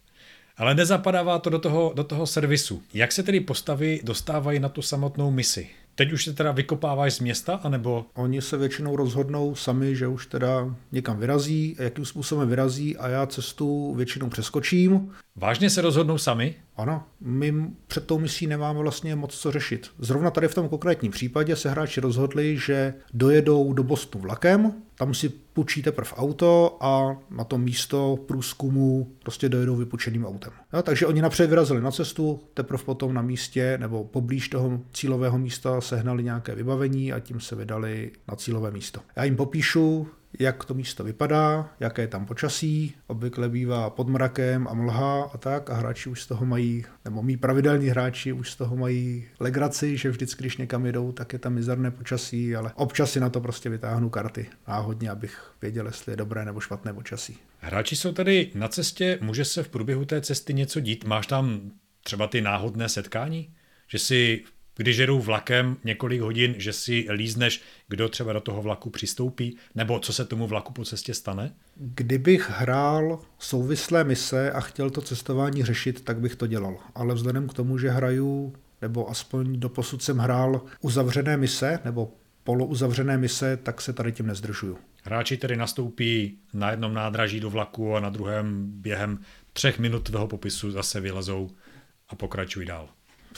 Ale nezapadává to do toho, do toho servisu. Jak se tedy postavy dostávají na tu samotnou misi? Teď už se teda vykopáváš z města, anebo? Oni se většinou rozhodnou sami, že už teda někam vyrazí, jakým způsobem vyrazí a já cestu většinou přeskočím. Vážně se rozhodnou sami? Ano, my před tou misí nemáme vlastně moc co řešit. Zrovna tady v tom konkrétním případě se hráči rozhodli, že dojedou do Bostonu vlakem, tam si půjčí teprve auto a na to místo průzkumu prostě dojedou vypučeným autem. Jo, takže oni napřed vyrazili na cestu, teprve potom na místě nebo poblíž toho cílového místa sehnali nějaké vybavení a tím se vydali na cílové místo. Já jim popíšu, jak to místo vypadá, jaké je tam počasí, obvykle bývá pod mrakem a mlha a tak a hráči už z toho mají, nebo mý pravidelní hráči už z toho mají legraci, že vždycky, když někam jedou, tak je tam mizerné počasí, ale občas si na to prostě vytáhnu karty náhodně, abych věděl, jestli je dobré nebo špatné počasí. Hráči jsou tady na cestě, může se v průběhu té cesty něco dít? Máš tam třeba ty náhodné setkání? Že si když jedou vlakem několik hodin, že si lízneš, kdo třeba do toho vlaku přistoupí, nebo co se tomu vlaku po cestě stane? Kdybych hrál souvislé mise a chtěl to cestování řešit, tak bych to dělal. Ale vzhledem k tomu, že hraju, nebo aspoň do posud jsem hrál uzavřené mise, nebo polouzavřené mise, tak se tady tím nezdržuju. Hráči tedy nastoupí na jednom nádraží do vlaku a na druhém během třech minut tvého popisu zase vylezou a pokračují dál.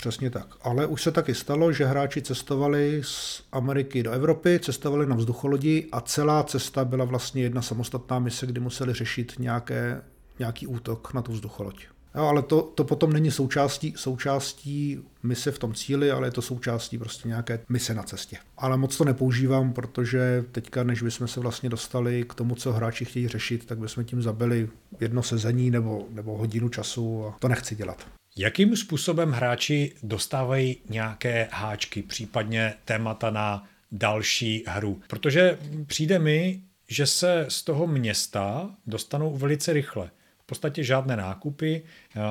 Přesně tak. Ale už se taky stalo, že hráči cestovali z Ameriky do Evropy, cestovali na vzducholodi a celá cesta byla vlastně jedna samostatná mise, kdy museli řešit nějaké, nějaký útok na tu vzducholoď. Jo, ale to, to potom není součástí, součástí mise v tom cíli, ale je to součástí prostě nějaké mise na cestě. Ale moc to nepoužívám, protože teďka, než bychom se vlastně dostali k tomu, co hráči chtějí řešit, tak bychom tím zabili jedno sezení nebo, nebo hodinu času a to nechci dělat. Jakým způsobem hráči dostávají nějaké háčky, případně témata na další hru? Protože přijde mi, že se z toho města dostanou velice rychle. V podstatě žádné nákupy,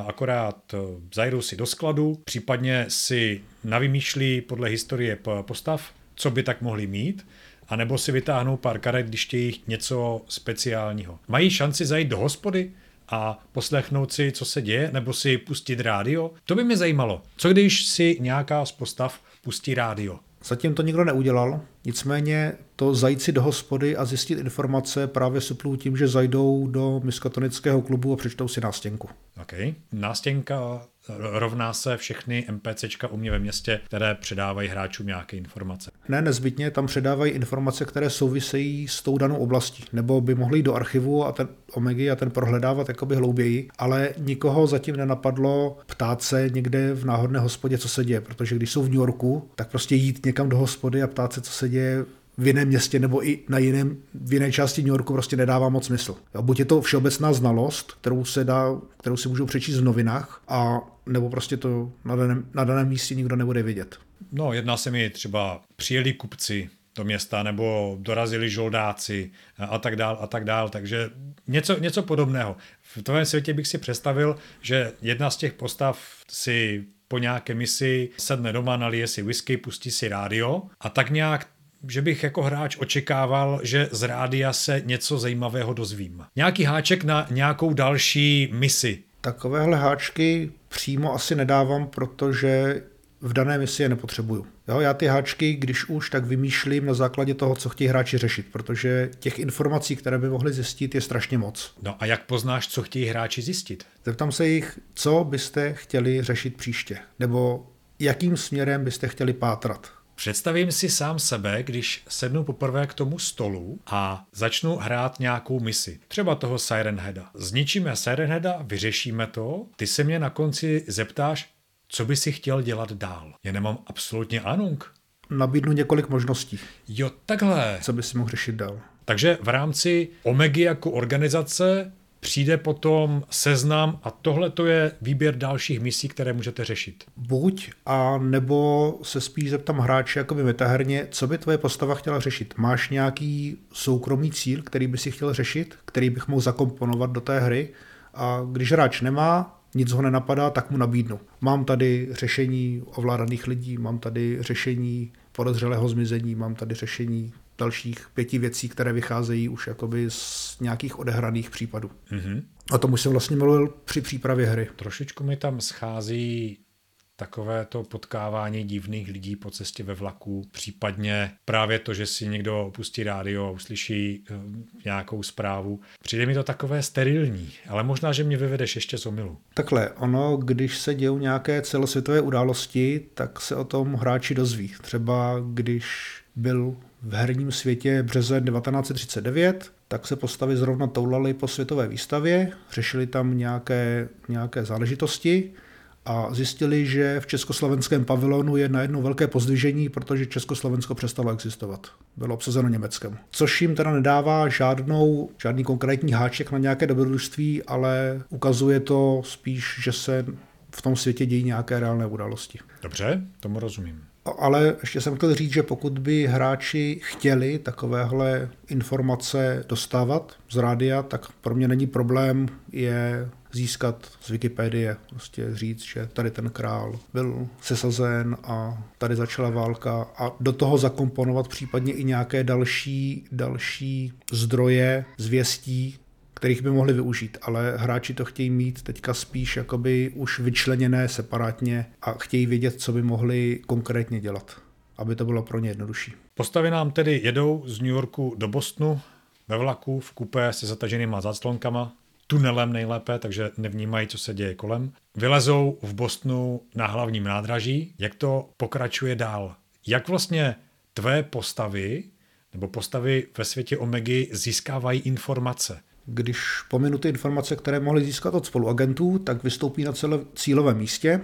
akorát zajdou si do skladu, případně si navymýšlí podle historie postav, co by tak mohli mít, anebo si vytáhnou pár karet, když chtějí něco speciálního. Mají šanci zajít do hospody, a poslechnout si, co se děje, nebo si pustit rádio? To by mě zajímalo. Co když si nějaká z postav pustí rádio? Zatím to nikdo neudělal, nicméně to zajít si do hospody a zjistit informace právě suplují tím, že zajdou do miskatonického klubu a přečtou si nástěnku. OK. Nástěnka rovná se všechny NPCčka u mě ve městě, které předávají hráčům nějaké informace. Ne nezbytně, tam předávají informace, které souvisejí s tou danou oblastí, nebo by mohli jít do archivu a ten Omegy a ten prohledávat jakoby hlouběji, ale nikoho zatím nenapadlo ptát se někde v náhodné hospodě, co se děje, protože když jsou v New Yorku, tak prostě jít někam do hospody a ptát se, co se děje v jiném městě nebo i na jiném, v jiné části New Yorku prostě nedává moc smysl. Jo, buď je to všeobecná znalost, kterou, se dá, kterou si můžou přečíst v novinách, a nebo prostě to na daném, na daném místě nikdo nebude vědět. No, jedná se mi třeba přijeli kupci do města, nebo dorazili žoldáci a tak dál a tak dál, takže něco, něco podobného. V tvém světě bych si představil, že jedna z těch postav si po nějaké misi sedne doma, nalije si whisky, pustí si rádio a tak nějak že bych jako hráč očekával, že z rádia se něco zajímavého dozvím. Nějaký háček na nějakou další misi. Takovéhle háčky přímo asi nedávám, protože v dané misi je nepotřebuju. Jo, já ty háčky, když už, tak vymýšlím na základě toho, co chtějí hráči řešit, protože těch informací, které by mohli zjistit, je strašně moc. No a jak poznáš, co chtějí hráči zjistit? Zeptám se jich, co byste chtěli řešit příště, nebo jakým směrem byste chtěli pátrat. Představím si sám sebe, když sednu poprvé k tomu stolu a začnu hrát nějakou misi. Třeba toho Siren Heada. Zničíme Siren Heada, vyřešíme to, ty se mě na konci zeptáš, co by si chtěl dělat dál. Já nemám absolutně anung. Nabídnu několik možností. Jo, takhle. Co by si mohl řešit dál. Takže v rámci Omegy jako organizace přijde potom seznam a tohle to je výběr dalších misí, které můžete řešit. Buď a nebo se spíš zeptám hráče jako by metaherně, co by tvoje postava chtěla řešit. Máš nějaký soukromý cíl, který by si chtěl řešit, který bych mohl zakomponovat do té hry a když hráč nemá, nic ho nenapadá, tak mu nabídnu. Mám tady řešení ovládaných lidí, mám tady řešení podezřelého zmizení, mám tady řešení dalších pěti věcí, které vycházejí už jakoby z nějakých odehraných případů. Mm-hmm. A tomu jsem vlastně mluvil při přípravě hry. Trošičku mi tam schází takové to potkávání divných lidí po cestě ve vlaku, případně právě to, že si někdo opustí rádio a uslyší uh, nějakou zprávu. Přijde mi to takové sterilní, ale možná, že mě vyvedeš ještě z omilu. Takhle, ono, když se dějou nějaké celosvětové události, tak se o tom hráči dozví. Třeba když byl v herním světě březen 1939, tak se postavy zrovna toulaly po světové výstavě, řešili tam nějaké, nějaké záležitosti a zjistili, že v československém pavilonu je najednou velké pozdvižení, protože Československo přestalo existovat. Bylo obsazeno Německem. Což jim teda nedává žádnou, žádný konkrétní háček na nějaké dobrodružství, ale ukazuje to spíš, že se v tom světě dějí nějaké reálné události. Dobře, tomu rozumím. Ale ještě jsem chtěl říct, že pokud by hráči chtěli takovéhle informace dostávat z rádia, tak pro mě není problém je získat z Wikipedie, prostě říct, že tady ten král byl sesazen a tady začala válka a do toho zakomponovat případně i nějaké další, další zdroje zvěstí, kterých by mohli využít, ale hráči to chtějí mít teďka spíš jakoby už vyčleněné separátně a chtějí vědět, co by mohli konkrétně dělat, aby to bylo pro ně jednodušší. Postavy nám tedy jedou z New Yorku do Bostonu ve vlaku v kupé se zataženýma záclonkama, tunelem nejlépe, takže nevnímají, co se děje kolem. Vylezou v Bostonu na hlavním nádraží. Jak to pokračuje dál? Jak vlastně tvé postavy nebo postavy ve světě Omegy získávají informace? Když pominu ty informace, které mohli získat od spoluagentů, tak vystoupí na celé cílovém místě,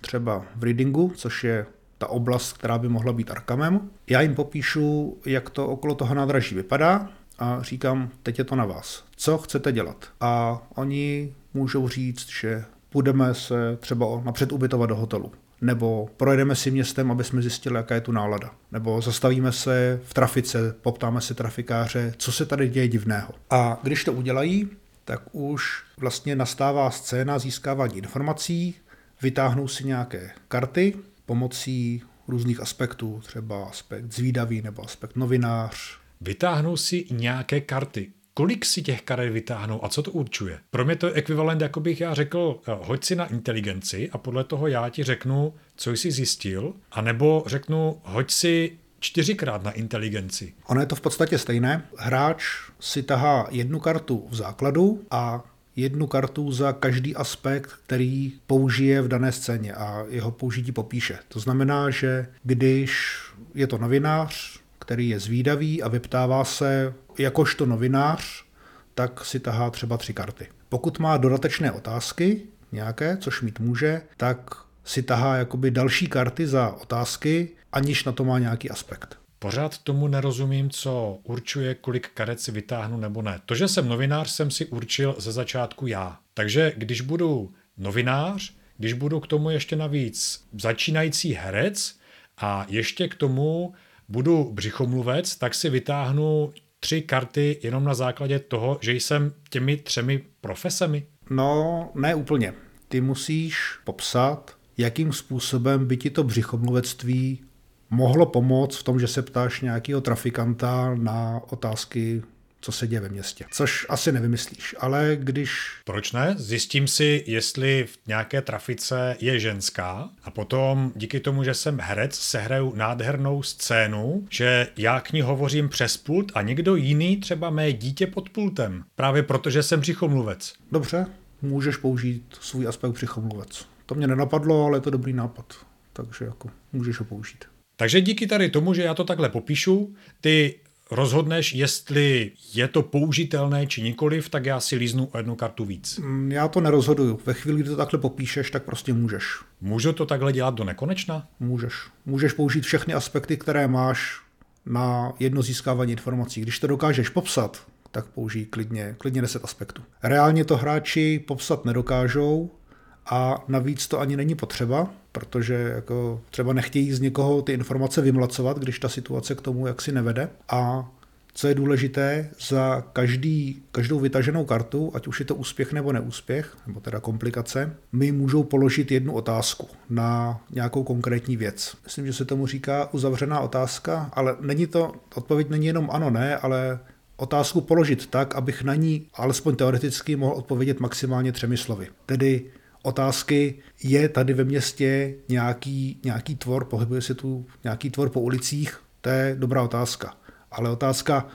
třeba v Readingu, což je ta oblast, která by mohla být Arkhamem. Já jim popíšu, jak to okolo toho nádraží vypadá a říkám, teď je to na vás. Co chcete dělat? A oni můžou říct, že půjdeme se třeba napřed ubytovat do hotelu nebo projedeme si městem, aby jsme zjistili, jaká je tu nálada. Nebo zastavíme se v trafice, poptáme si trafikáře, co se tady děje divného. A když to udělají, tak už vlastně nastává scéna získávání informací, vytáhnou si nějaké karty pomocí různých aspektů, třeba aspekt zvídavý nebo aspekt novinář. Vytáhnou si nějaké karty kolik si těch karet vytáhnou a co to určuje. Pro mě to je ekvivalent, jako bych já řekl, eh, hoď si na inteligenci a podle toho já ti řeknu, co jsi zjistil, anebo řeknu, hoď si čtyřikrát na inteligenci. Ono je to v podstatě stejné. Hráč si tahá jednu kartu v základu a jednu kartu za každý aspekt, který použije v dané scéně a jeho použití popíše. To znamená, že když je to novinář, který je zvídavý a vyptává se jakožto novinář, tak si tahá třeba tři karty. Pokud má dodatečné otázky, nějaké, což mít může, tak si tahá jakoby další karty za otázky, aniž na to má nějaký aspekt. Pořád tomu nerozumím, co určuje, kolik karet si vytáhnu nebo ne. To, že jsem novinář, jsem si určil ze začátku já. Takže když budu novinář, když budu k tomu ještě navíc začínající herec a ještě k tomu budu břichomluvec, tak si vytáhnu tři karty jenom na základě toho, že jsem těmi třemi profesemi? No, ne úplně. Ty musíš popsat, jakým způsobem by ti to břichomluvectví mohlo pomoct v tom, že se ptáš nějakého trafikanta na otázky co se děje ve městě. Což asi nevymyslíš, ale když... Proč ne? Zjistím si, jestli v nějaké trafice je ženská a potom díky tomu, že jsem herec, sehraju nádhernou scénu, že já k ní hovořím přes pult a někdo jiný třeba mé dítě pod pultem. Právě protože jsem přichomluvec. Dobře, můžeš použít svůj aspekt přichomluvec. To mě nenapadlo, ale je to dobrý nápad. Takže jako můžeš ho použít. Takže díky tady tomu, že já to takhle popíšu, ty rozhodneš, jestli je to použitelné či nikoliv, tak já si líznu o jednu kartu víc. Mm, já to nerozhoduju. Ve chvíli, kdy to takhle popíšeš, tak prostě můžeš. Můžu to takhle dělat do nekonečna? Můžeš. Můžeš použít všechny aspekty, které máš na jedno získávání informací. Když to dokážeš popsat, tak použij klidně, klidně 10 aspektů. Reálně to hráči popsat nedokážou a navíc to ani není potřeba, protože jako třeba nechtějí z někoho ty informace vymlacovat, když ta situace k tomu jaksi nevede. A co je důležité, za každý, každou vytaženou kartu, ať už je to úspěch nebo neúspěch, nebo teda komplikace, mi můžou položit jednu otázku na nějakou konkrétní věc. Myslím, že se tomu říká uzavřená otázka, ale není to, odpověď není jenom ano, ne, ale otázku položit tak, abych na ní alespoň teoreticky mohl odpovědět maximálně třemi slovy. Tedy otázky, je tady ve městě nějaký, nějaký tvor, pohybuje se tu nějaký tvor po ulicích, to je dobrá otázka. Ale otázka,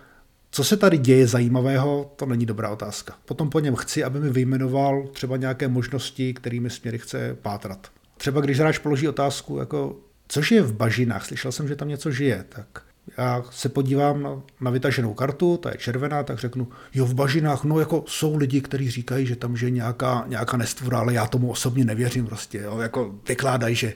co se tady děje zajímavého, to není dobrá otázka. Potom po něm chci, aby mi vyjmenoval třeba nějaké možnosti, kterými směry chce pátrat. Třeba když hráč položí otázku, jako, co žije v bažinách, slyšel jsem, že tam něco žije, tak já se podívám na, na vytaženou kartu, ta je červená, tak řeknu, jo, v bažinách, no jako jsou lidi, kteří říkají, že tam je nějaká, nějaká nestvora, ale já tomu osobně nevěřím prostě, jo, jako vykládají, že,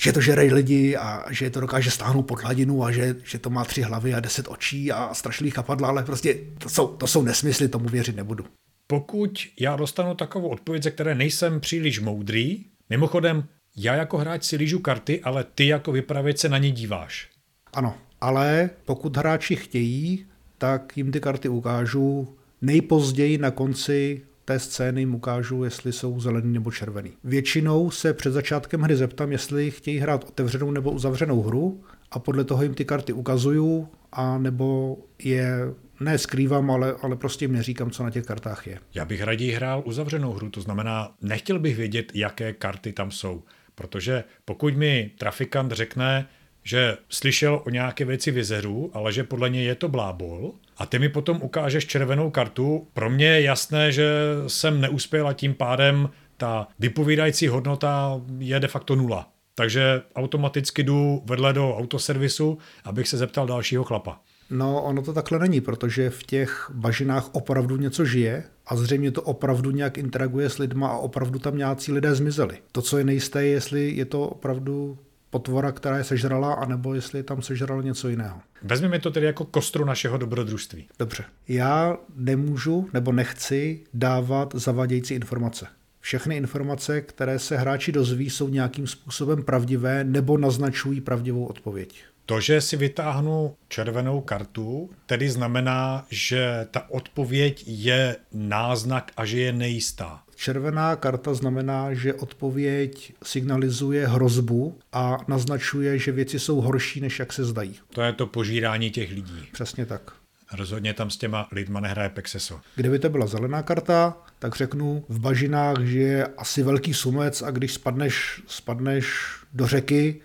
že to žerej lidi a že to dokáže stáhnout pod hladinu a že, že to má tři hlavy a deset očí a strašlivý chapadla, ale prostě to jsou, to jsou nesmysly, tomu věřit nebudu. Pokud já dostanu takovou odpověď, ze které nejsem příliš moudrý, mimochodem, já jako hráč si lížu karty, ale ty jako vypravěč se na ně díváš. Ano, ale pokud hráči chtějí, tak jim ty karty ukážu nejpozději na konci té scény jim ukážu, jestli jsou zelený nebo červený. Většinou se před začátkem hry zeptám, jestli chtějí hrát otevřenou nebo uzavřenou hru a podle toho jim ty karty ukazuju a nebo je ne skrývám, ale, ale prostě jim neříkám, co na těch kartách je. Já bych raději hrál uzavřenou hru, to znamená, nechtěl bych vědět, jaké karty tam jsou. Protože pokud mi trafikant řekne, že slyšel o nějaké věci v jezeru, ale že podle něj je to blábol a ty mi potom ukážeš červenou kartu, pro mě je jasné, že jsem neuspěl a tím pádem ta vypovídající hodnota je de facto nula. Takže automaticky jdu vedle do autoservisu, abych se zeptal dalšího chlapa. No, ono to takhle není, protože v těch bažinách opravdu něco žije a zřejmě to opravdu nějak interaguje s lidma a opravdu tam nějací lidé zmizeli. To, co je nejisté, je, jestli je to opravdu potvora, která je sežrala, anebo jestli tam sežral něco jiného. Vezmeme to tedy jako kostru našeho dobrodružství. Dobře. Já nemůžu nebo nechci dávat zavadějící informace. Všechny informace, které se hráči dozví, jsou nějakým způsobem pravdivé nebo naznačují pravdivou odpověď. To, že si vytáhnu červenou kartu, tedy znamená, že ta odpověď je náznak a že je nejistá. Červená karta znamená, že odpověď signalizuje hrozbu a naznačuje, že věci jsou horší, než jak se zdají. To je to požírání těch lidí. Přesně tak. Rozhodně tam s těma lidma nehraje Pexeso. Kdyby to byla zelená karta, tak řeknu v bažinách, že je asi velký sumec a když spadneš, spadneš do řeky,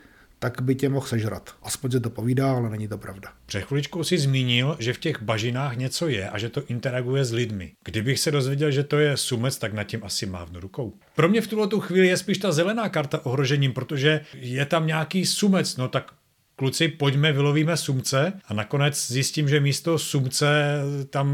tak by tě mohl sežrat. Aspoň se to povídá, ale není to pravda. Před chviličkou si zmínil, že v těch bažinách něco je a že to interaguje s lidmi. Kdybych se dozvěděl, že to je sumec, tak nad tím asi mávnu rukou. Pro mě v tuto chvíli je spíš ta zelená karta ohrožením, protože je tam nějaký sumec, no tak kluci, pojďme, vylovíme sumce a nakonec zjistím, že místo sumce tam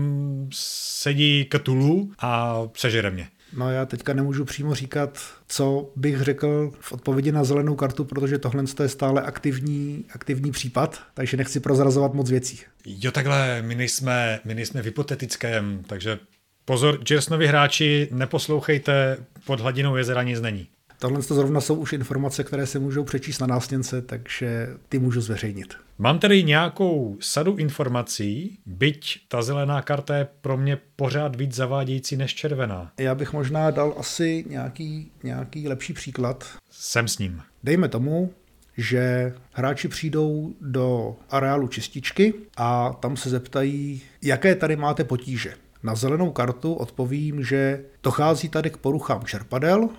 sedí Cthulhu a sežere mě. No já teďka nemůžu přímo říkat, co bych řekl v odpovědi na zelenou kartu, protože tohle je stále aktivní, aktivní případ, takže nechci prozrazovat moc věcí. Jo takhle, my nejsme, my nejsme v hypotetickém, takže pozor, Gearsnovi hráči, neposlouchejte, pod hladinou jezera nic není. Tohle to zrovna jsou už informace, které se můžou přečíst na nástěnce, takže ty můžu zveřejnit. Mám tedy nějakou sadu informací, byť ta zelená karta je pro mě pořád víc zavádějící než červená. Já bych možná dal asi nějaký, nějaký lepší příklad. Jsem s ním. Dejme tomu, že hráči přijdou do areálu čističky a tam se zeptají, jaké tady máte potíže. Na zelenou kartu odpovím, že dochází tady k poruchám čerpadel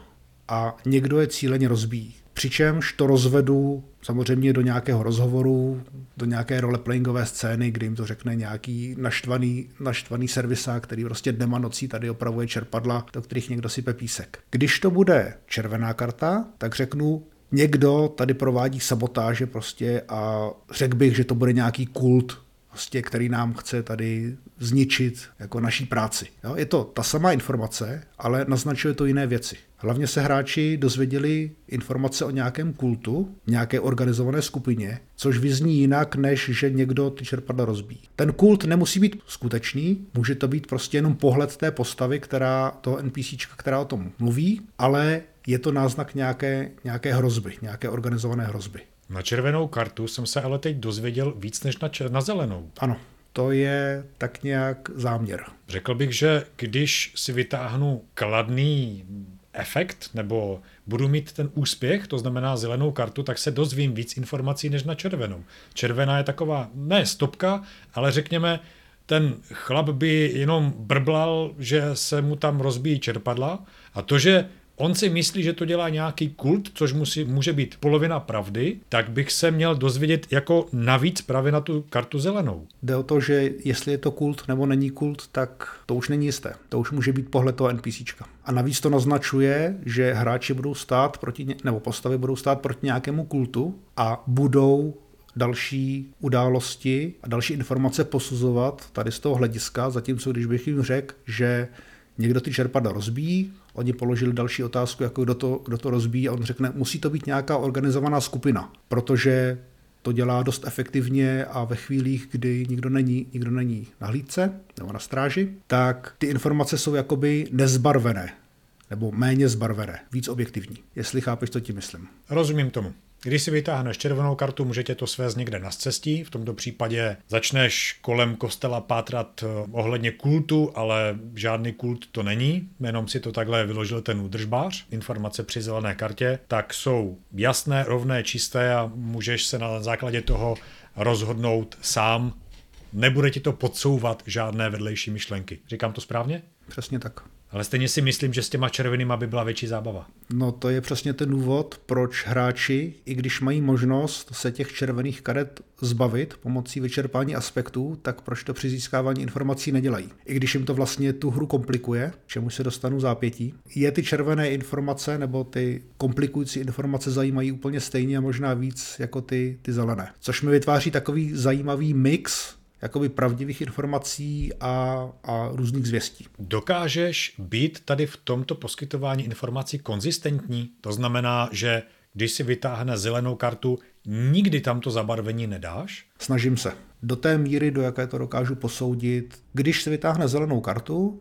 a někdo je cíleně rozbíjí. Přičemž to rozvedu samozřejmě do nějakého rozhovoru, do nějaké roleplayingové scény, kdy jim to řekne nějaký naštvaný, naštvaný servisák, který prostě dnema nocí tady opravuje čerpadla, do kterých někdo sype písek. Když to bude červená karta, tak řeknu, někdo tady provádí sabotáže prostě a řekl bych, že to bude nějaký kult, prostě, který nám chce tady zničit jako naší práci. Jo? Je to ta samá informace, ale naznačuje to jiné věci. Hlavně se hráči dozvěděli informace o nějakém kultu, nějaké organizované skupině, což vyzní jinak, než že někdo ty čerpadla rozbíjí. Ten kult nemusí být skutečný, může to být prostě jenom pohled té postavy, která, toho NPCčka, která o tom mluví, ale je to náznak nějaké, nějaké hrozby, nějaké organizované hrozby. Na červenou kartu jsem se ale teď dozvěděl víc než na, čer- na zelenou. Ano, to je tak nějak záměr. Řekl bych, že když si vytáhnu kladný efekt nebo budu mít ten úspěch, to znamená zelenou kartu, tak se dozvím víc informací než na červenou. Červená je taková, ne stopka, ale řekněme, ten chlap by jenom brblal, že se mu tam rozbíjí čerpadla a to, že on si myslí, že to dělá nějaký kult, což musí, může být polovina pravdy, tak bych se měl dozvědět jako navíc právě na tu kartu zelenou. Jde o to, že jestli je to kult nebo není kult, tak to už není jisté. To už může být pohled toho NPCčka. A navíc to naznačuje, že hráči budou stát proti, nebo postavy budou stát proti nějakému kultu a budou další události a další informace posuzovat tady z toho hlediska, zatímco když bych jim řekl, že někdo ty čerpadla rozbíjí, oni položili další otázku, jako kdo to, kdo to rozbíjí a on řekne, musí to být nějaká organizovaná skupina, protože to dělá dost efektivně a ve chvílích, kdy nikdo není, nikdo není na hlídce nebo na stráži, tak ty informace jsou jakoby nezbarvené nebo méně zbarvené, víc objektivní, jestli chápeš, co ti myslím. Rozumím tomu. Když si vytáhneš červenou kartu, můžete to svést někde na cestí. V tomto případě začneš kolem kostela pátrat eh, ohledně kultu, ale žádný kult to není, jenom si to takhle vyložil ten údržbář. Informace při zelené kartě, tak jsou jasné, rovné, čisté a můžeš se na základě toho rozhodnout sám. Nebude ti to podsouvat žádné vedlejší myšlenky. Říkám to správně? Přesně tak. Ale stejně si myslím, že s těma červenýma by byla větší zábava. No to je přesně ten důvod, proč hráči, i když mají možnost se těch červených karet zbavit pomocí vyčerpání aspektů, tak proč to při získávání informací nedělají. I když jim to vlastně tu hru komplikuje, čemu se dostanu zápětí, je ty červené informace nebo ty komplikující informace zajímají úplně stejně a možná víc jako ty, ty zelené. Což mi vytváří takový zajímavý mix jakoby pravdivých informací a, a různých zvěstí. Dokážeš být tady v tomto poskytování informací konzistentní? To znamená, že když si vytáhne zelenou kartu, nikdy tam to zabarvení nedáš? Snažím se. Do té míry, do jaké to dokážu posoudit. Když se vytáhne zelenou kartu,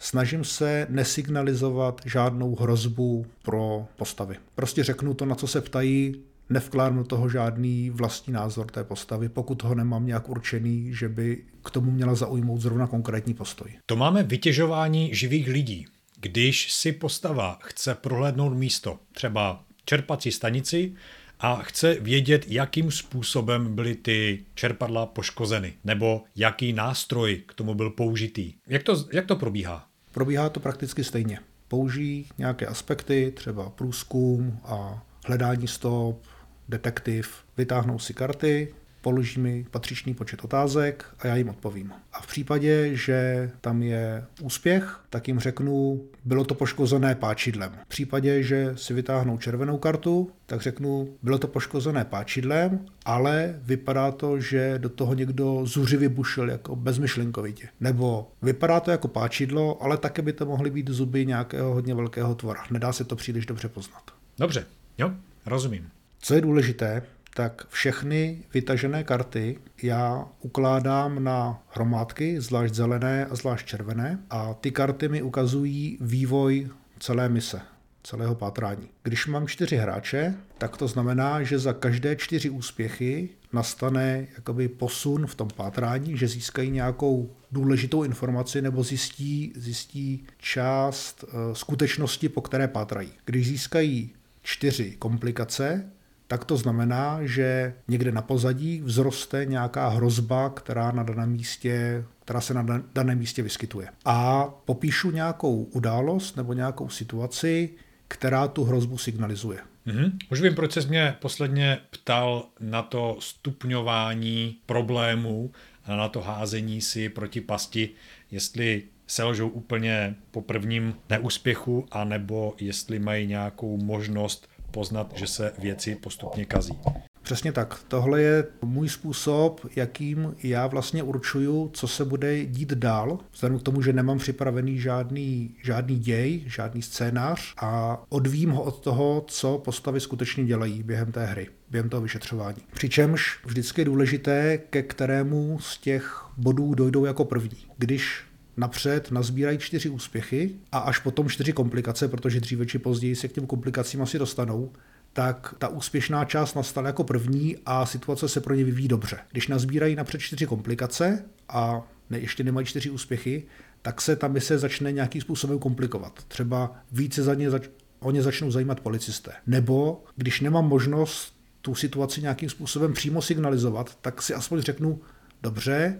snažím se nesignalizovat žádnou hrozbu pro postavy. Prostě řeknu to, na co se ptají, nevkládnu toho žádný vlastní názor té postavy, pokud ho nemám nějak určený, že by k tomu měla zaujmout zrovna konkrétní postoj. To máme vytěžování živých lidí. Když si postava chce prohlédnout místo, třeba čerpací stanici, a chce vědět, jakým způsobem byly ty čerpadla poškozeny, nebo jaký nástroj k tomu byl použitý. Jak to, jak to probíhá? Probíhá to prakticky stejně. Použijí nějaké aspekty, třeba průzkum a hledání stop, detektiv, vytáhnou si karty, položí mi patřičný počet otázek a já jim odpovím. A v případě, že tam je úspěch, tak jim řeknu, bylo to poškozené páčidlem. V případě, že si vytáhnou červenou kartu, tak řeknu, bylo to poškozené páčidlem, ale vypadá to, že do toho někdo zuřivě bušil jako bezmyšlenkovitě. Nebo vypadá to jako páčidlo, ale také by to mohly být zuby nějakého hodně velkého tvora. Nedá se to příliš dobře poznat. Dobře, jo, rozumím. Co je důležité, tak všechny vytažené karty já ukládám na hromádky, zvlášť zelené a zvlášť červené, a ty karty mi ukazují vývoj celé mise, celého pátrání. Když mám čtyři hráče, tak to znamená, že za každé čtyři úspěchy nastane jakoby posun v tom pátrání, že získají nějakou důležitou informaci nebo zjistí, zjistí část uh, skutečnosti, po které pátrají. Když získají čtyři komplikace, tak to znamená, že někde na pozadí vzroste nějaká hrozba, která na daném místě která se na daném místě vyskytuje. A popíšu nějakou událost nebo nějakou situaci, která tu hrozbu signalizuje. Mm-hmm. Už vím, proč se mě posledně ptal na to stupňování problémů, na to házení si proti pasti, jestli selžou úplně po prvním neúspěchu, anebo jestli mají nějakou možnost poznat, že se věci postupně kazí. Přesně tak. Tohle je můj způsob, jakým já vlastně určuju, co se bude dít dál. Vzhledem k tomu, že nemám připravený žádný, žádný děj, žádný scénář a odvím ho od toho, co postavy skutečně dělají během té hry, během toho vyšetřování. Přičemž vždycky je důležité, ke kterému z těch bodů dojdou jako první. Když napřed nazbírají čtyři úspěchy a až potom čtyři komplikace, protože dříve či později se k těm komplikacím asi dostanou, tak ta úspěšná část nastala jako první a situace se pro ně vyvíjí dobře. Když nazbírají napřed čtyři komplikace a ne, ještě nemají čtyři úspěchy, tak se ta mise začne nějakým způsobem komplikovat. Třeba více za ně zač- o ně začnou zajímat policisté. Nebo když nemám možnost tu situaci nějakým způsobem přímo signalizovat, tak si aspoň řeknu, dobře,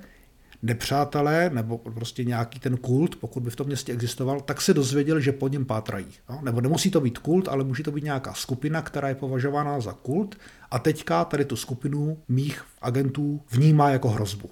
nepřátelé nebo prostě nějaký ten kult, pokud by v tom městě existoval, tak se dozvěděl, že po něm pátrají. No? Nebo nemusí to být kult, ale může to být nějaká skupina, která je považována za kult a teďka tady tu skupinu mých agentů vnímá jako hrozbu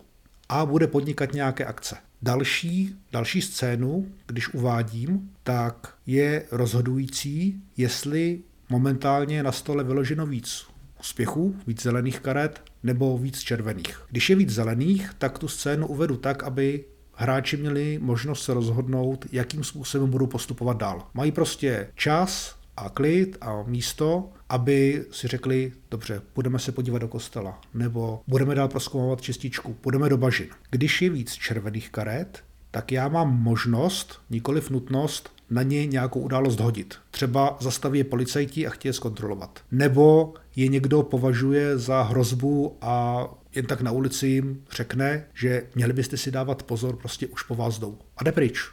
a bude podnikat nějaké akce. Další, další scénu, když uvádím, tak je rozhodující, jestli momentálně je na stole vyloženo víc úspěchů, víc zelených karet nebo víc červených. Když je víc zelených, tak tu scénu uvedu tak, aby hráči měli možnost se rozhodnout, jakým způsobem budou postupovat dál. Mají prostě čas a klid a místo, aby si řekli, dobře, budeme se podívat do kostela, nebo budeme dál proskoumávat čističku, půjdeme do bažin. Když je víc červených karet, tak já mám možnost, nikoliv nutnost, na ně nějakou událost hodit. Třeba zastaví je policajti a chtějí je zkontrolovat. Nebo je někdo považuje za hrozbu a jen tak na ulici jim řekne, že měli byste si dávat pozor, prostě už po vás jdou. A jde pryč.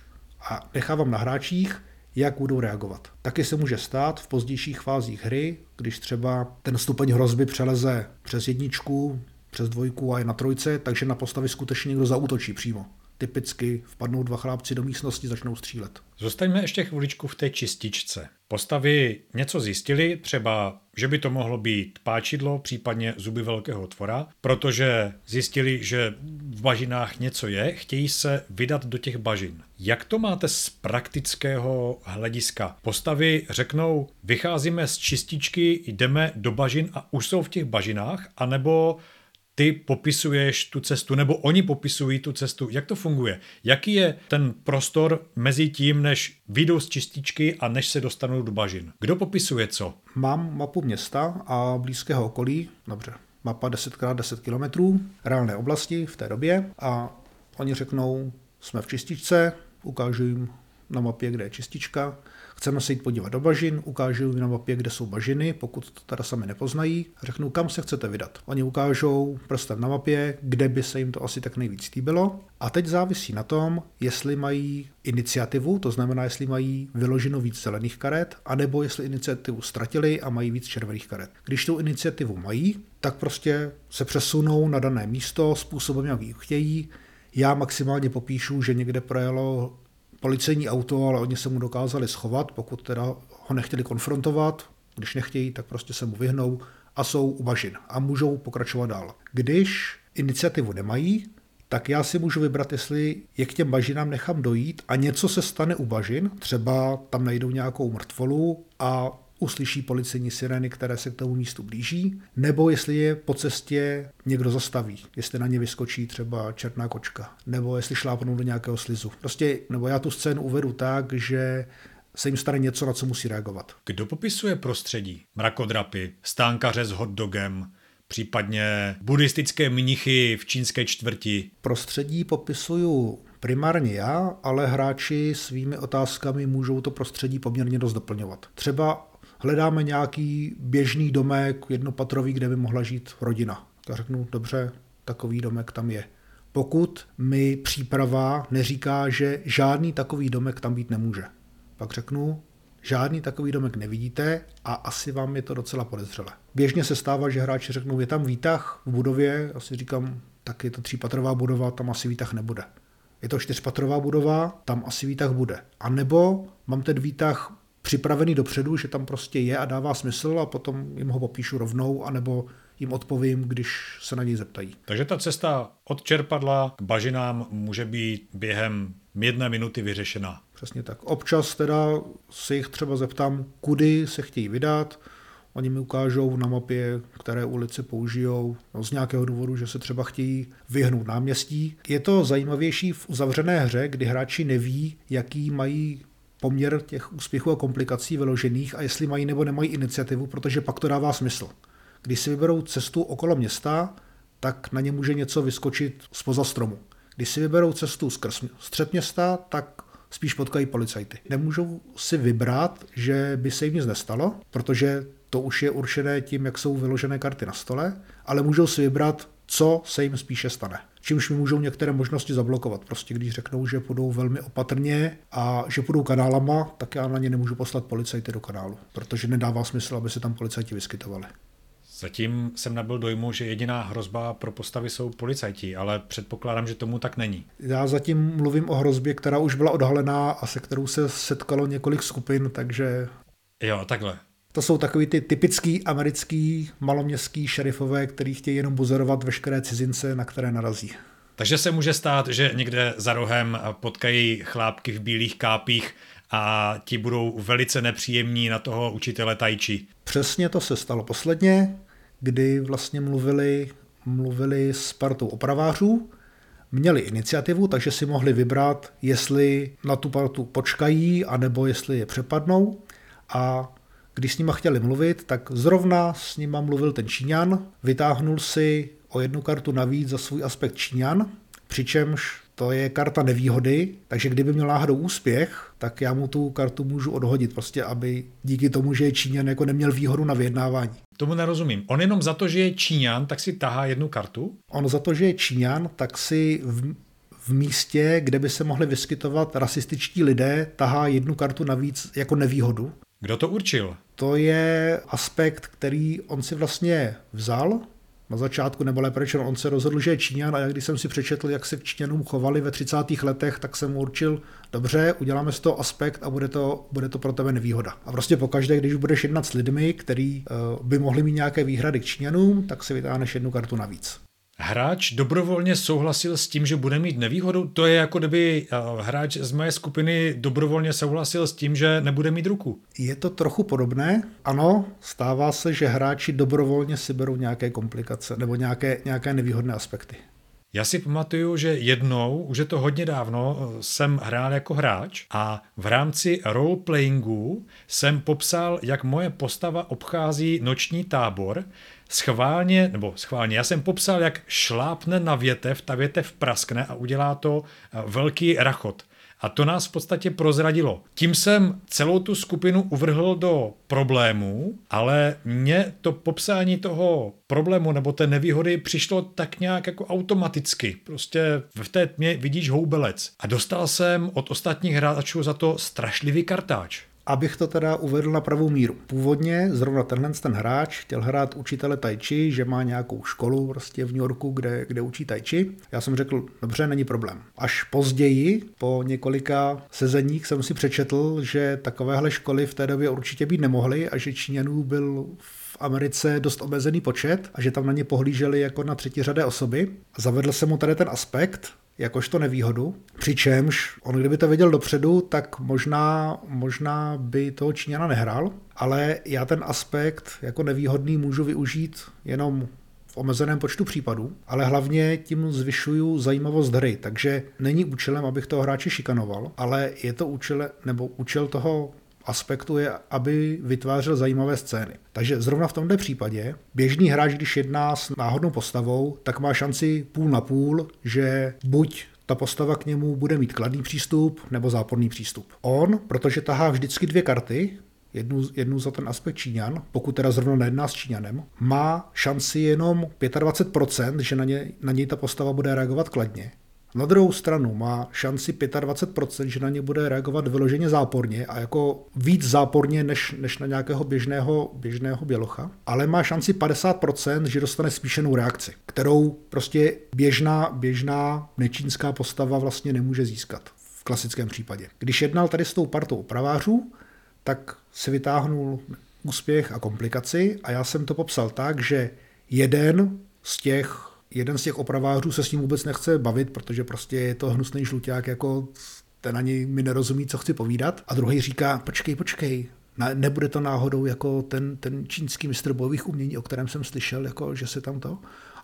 A nechávám na hráčích, jak budou reagovat. Taky se může stát v pozdějších fázích hry, když třeba ten stupeň hrozby přeleze přes jedničku, přes dvojku a je na trojce, takže na postavy skutečně někdo zautočí přímo typicky vpadnou dva chlápci do místnosti, začnou střílet. Zůstaňme ještě chviličku v té čističce. Postavy něco zjistili, třeba, že by to mohlo být páčidlo, případně zuby velkého tvora, protože zjistili, že v bažinách něco je, chtějí se vydat do těch bažin. Jak to máte z praktického hlediska? Postavy řeknou, vycházíme z čističky, jdeme do bažin a už jsou v těch bažinách, anebo ty popisuješ tu cestu, nebo oni popisují tu cestu. Jak to funguje? Jaký je ten prostor mezi tím, než vyjdou z čističky a než se dostanou do bažin? Kdo popisuje co? Mám mapu města a blízkého okolí, dobře, mapa 10x10 km, reálné oblasti v té době a oni řeknou, jsme v čističce, ukážu jim na mapě, kde je čistička, Chceme se jít podívat do bažin, ukážu jim na mapě, kde jsou bažiny, pokud to teda sami nepoznají. Řeknu, kam se chcete vydat. Oni ukážou prstem na mapě, kde by se jim to asi tak nejvíc líbilo. A teď závisí na tom, jestli mají iniciativu, to znamená, jestli mají vyloženo víc zelených karet, anebo jestli iniciativu ztratili a mají víc červených karet. Když tu iniciativu mají, tak prostě se přesunou na dané místo způsobem, jak ji chtějí. Já maximálně popíšu, že někde projelo policejní auto, ale oni se mu dokázali schovat, pokud teda ho nechtěli konfrontovat, když nechtějí, tak prostě se mu vyhnou a jsou u bažin a můžou pokračovat dál. Když iniciativu nemají, tak já si můžu vybrat, jestli je k těm bažinám nechám dojít a něco se stane u bažin, třeba tam najdou nějakou mrtvolu a uslyší policejní sireny, které se k tomu místu blíží, nebo jestli je po cestě někdo zastaví, jestli na ně vyskočí třeba černá kočka, nebo jestli šlápnou do nějakého slizu. Prostě, nebo já tu scénu uvedu tak, že se jim stane něco, na co musí reagovat. Kdo popisuje prostředí? Mrakodrapy, stánkaře s hotdogem, případně buddhistické mnichy v čínské čtvrti. Prostředí popisuju Primárně já, ale hráči svými otázkami můžou to prostředí poměrně dost doplňovat. Třeba hledáme nějaký běžný domek, jednopatrový, kde by mohla žít rodina. Tak řeknu, dobře, takový domek tam je. Pokud mi příprava neříká, že žádný takový domek tam být nemůže. Pak řeknu, žádný takový domek nevidíte a asi vám je to docela podezřelé. Běžně se stává, že hráči řeknou, je tam výtah v budově, asi říkám, tak je to třípatrová budova, tam asi výtah nebude. Je to čtyřpatrová budova, tam asi výtah bude. A nebo mám ten výtah připravený dopředu, že tam prostě je a dává smysl a potom jim ho popíšu rovnou, anebo jim odpovím, když se na něj zeptají. Takže ta cesta od čerpadla k bažinám může být během jedné minuty vyřešená. Přesně tak. Občas teda se jich třeba zeptám, kudy se chtějí vydat, Oni mi ukážou na mapě, které ulice použijou, no z nějakého důvodu, že se třeba chtějí vyhnout náměstí. Je to zajímavější v uzavřené hře, kdy hráči neví, jaký mají poměr těch úspěchů a komplikací vyložených a jestli mají nebo nemají iniciativu, protože pak to dává smysl. Když si vyberou cestu okolo města, tak na ně může něco vyskočit spoza stromu. Když si vyberou cestu skrz střed města, tak spíš potkají policajty. Nemůžou si vybrat, že by se jim nic nestalo, protože to už je určené tím, jak jsou vyložené karty na stole, ale můžou si vybrat, co se jim spíše stane. Čímž mi můžou některé možnosti zablokovat. Prostě když řeknou, že půjdou velmi opatrně a že půjdou kanálama, tak já na ně nemůžu poslat policajty do kanálu, protože nedává smysl, aby se tam policajti vyskytovali. Zatím jsem nabil dojmu, že jediná hrozba pro postavy jsou policajti, ale předpokládám, že tomu tak není. Já zatím mluvím o hrozbě, která už byla odhalená a se kterou se setkalo několik skupin, takže... Jo, takhle. To jsou takový ty typický americký maloměstský šerifové, který chtějí jenom buzerovat veškeré cizince, na které narazí. Takže se může stát, že někde za rohem potkají chlápky v bílých kápích a ti budou velice nepříjemní na toho učitele tajči. Přesně to se stalo posledně, kdy vlastně mluvili, mluvili s partou opravářů, měli iniciativu, takže si mohli vybrat, jestli na tu partu počkají, anebo jestli je přepadnou. A když s nima chtěli mluvit, tak zrovna s nima mluvil ten Číňan, vytáhnul si o jednu kartu navíc za svůj aspekt Číňan, přičemž to je karta nevýhody, takže kdyby měl náhodou úspěch, tak já mu tu kartu můžu odhodit, prostě aby díky tomu, že je Číňan, jako neměl výhodu na vyjednávání. Tomu nerozumím. On jenom za to, že je Číňan, tak si tahá jednu kartu? On za to, že je Číňan, tak si v, v místě, kde by se mohli vyskytovat rasističtí lidé, tahá jednu kartu navíc jako nevýhodu. Kdo to určil? To je aspekt, který on si vlastně vzal na začátku, nebo lépe řečeno, on se rozhodl, že je Číňan a jak když jsem si přečetl, jak se k Číňanům chovali ve 30. letech, tak jsem určil, dobře, uděláme z toho aspekt a bude to, bude to pro tebe nevýhoda. A prostě pokaždé, když budeš jednat s lidmi, kteří uh, by mohli mít nějaké výhrady k Číňanům, tak si vytáhneš jednu kartu navíc. Hráč dobrovolně souhlasil s tím, že bude mít nevýhodu? To je jako kdyby eh, hráč z mé skupiny dobrovolně souhlasil s tím, že nebude mít ruku. Je to trochu podobné. Ano, stává se, že hráči dobrovolně si berou nějaké komplikace nebo nějaké, nějaké nevýhodné aspekty. Já si pamatuju, že jednou, už je to hodně dávno, jsem hrál jako hráč a v rámci roleplayingu jsem popsal, jak moje postava obchází noční tábor schválně, nebo schválně, já jsem popsal, jak šlápne na větev, ta větev praskne a udělá to eh, velký rachot. A to nás v podstatě prozradilo. Tím jsem celou tu skupinu uvrhl do problémů, ale mně to popsání toho problému nebo té nevýhody přišlo tak nějak jako automaticky. Prostě v té tmě vidíš houbelec. A dostal jsem od ostatních hráčů za to strašlivý kartáč. Abych to teda uvedl na pravou míru. Původně zrovna tenhle ten hráč chtěl hrát učitele tai chi, že má nějakou školu prostě v New Yorku, kde, kde učí tai chi. Já jsem řekl, dobře, není problém. Až později, po několika sezeních, jsem si přečetl, že takovéhle školy v té době určitě být nemohly a že Číňanů byl v Americe dost omezený počet a že tam na ně pohlíželi jako na třetí osoby. Zavedl jsem mu tady ten aspekt, jakožto nevýhodu. Přičemž on kdyby to věděl dopředu, tak možná, možná by toho Číňana nehrál, ale já ten aspekt jako nevýhodný můžu využít jenom v omezeném počtu případů, ale hlavně tím zvyšuju zajímavost hry, takže není účelem, abych toho hráče šikanoval, ale je to účel, nebo účel toho aspektu je, aby vytvářel zajímavé scény. Takže zrovna v tomto případě běžný hráč, když jedná s náhodnou postavou, tak má šanci půl na půl, že buď ta postava k němu bude mít kladný přístup nebo záporný přístup. On, protože tahá vždycky dvě karty, jednu, jednu za ten aspekt Číňan, pokud teda zrovna nejedná s Číňanem, má šanci jenom 25%, že na, ně, na něj ta postava bude reagovat kladně. Na druhou stranu má šanci 25%, že na ně bude reagovat vyloženě záporně a jako víc záporně než, než na nějakého běžného, běžného bělocha, ale má šanci 50%, že dostane spíšenou reakci, kterou prostě běžná, běžná nečínská postava vlastně nemůže získat v klasickém případě. Když jednal tady s tou partou opravářů, tak si vytáhnul úspěch a komplikaci a já jsem to popsal tak, že jeden z těch jeden z těch opravářů se s ním vůbec nechce bavit, protože prostě je to hnusný žluťák, jako ten ani mi nerozumí, co chci povídat. A druhý říká, počkej, počkej, nebude to náhodou jako ten, ten čínský mistr bojových umění, o kterém jsem slyšel, jako, že se tam to...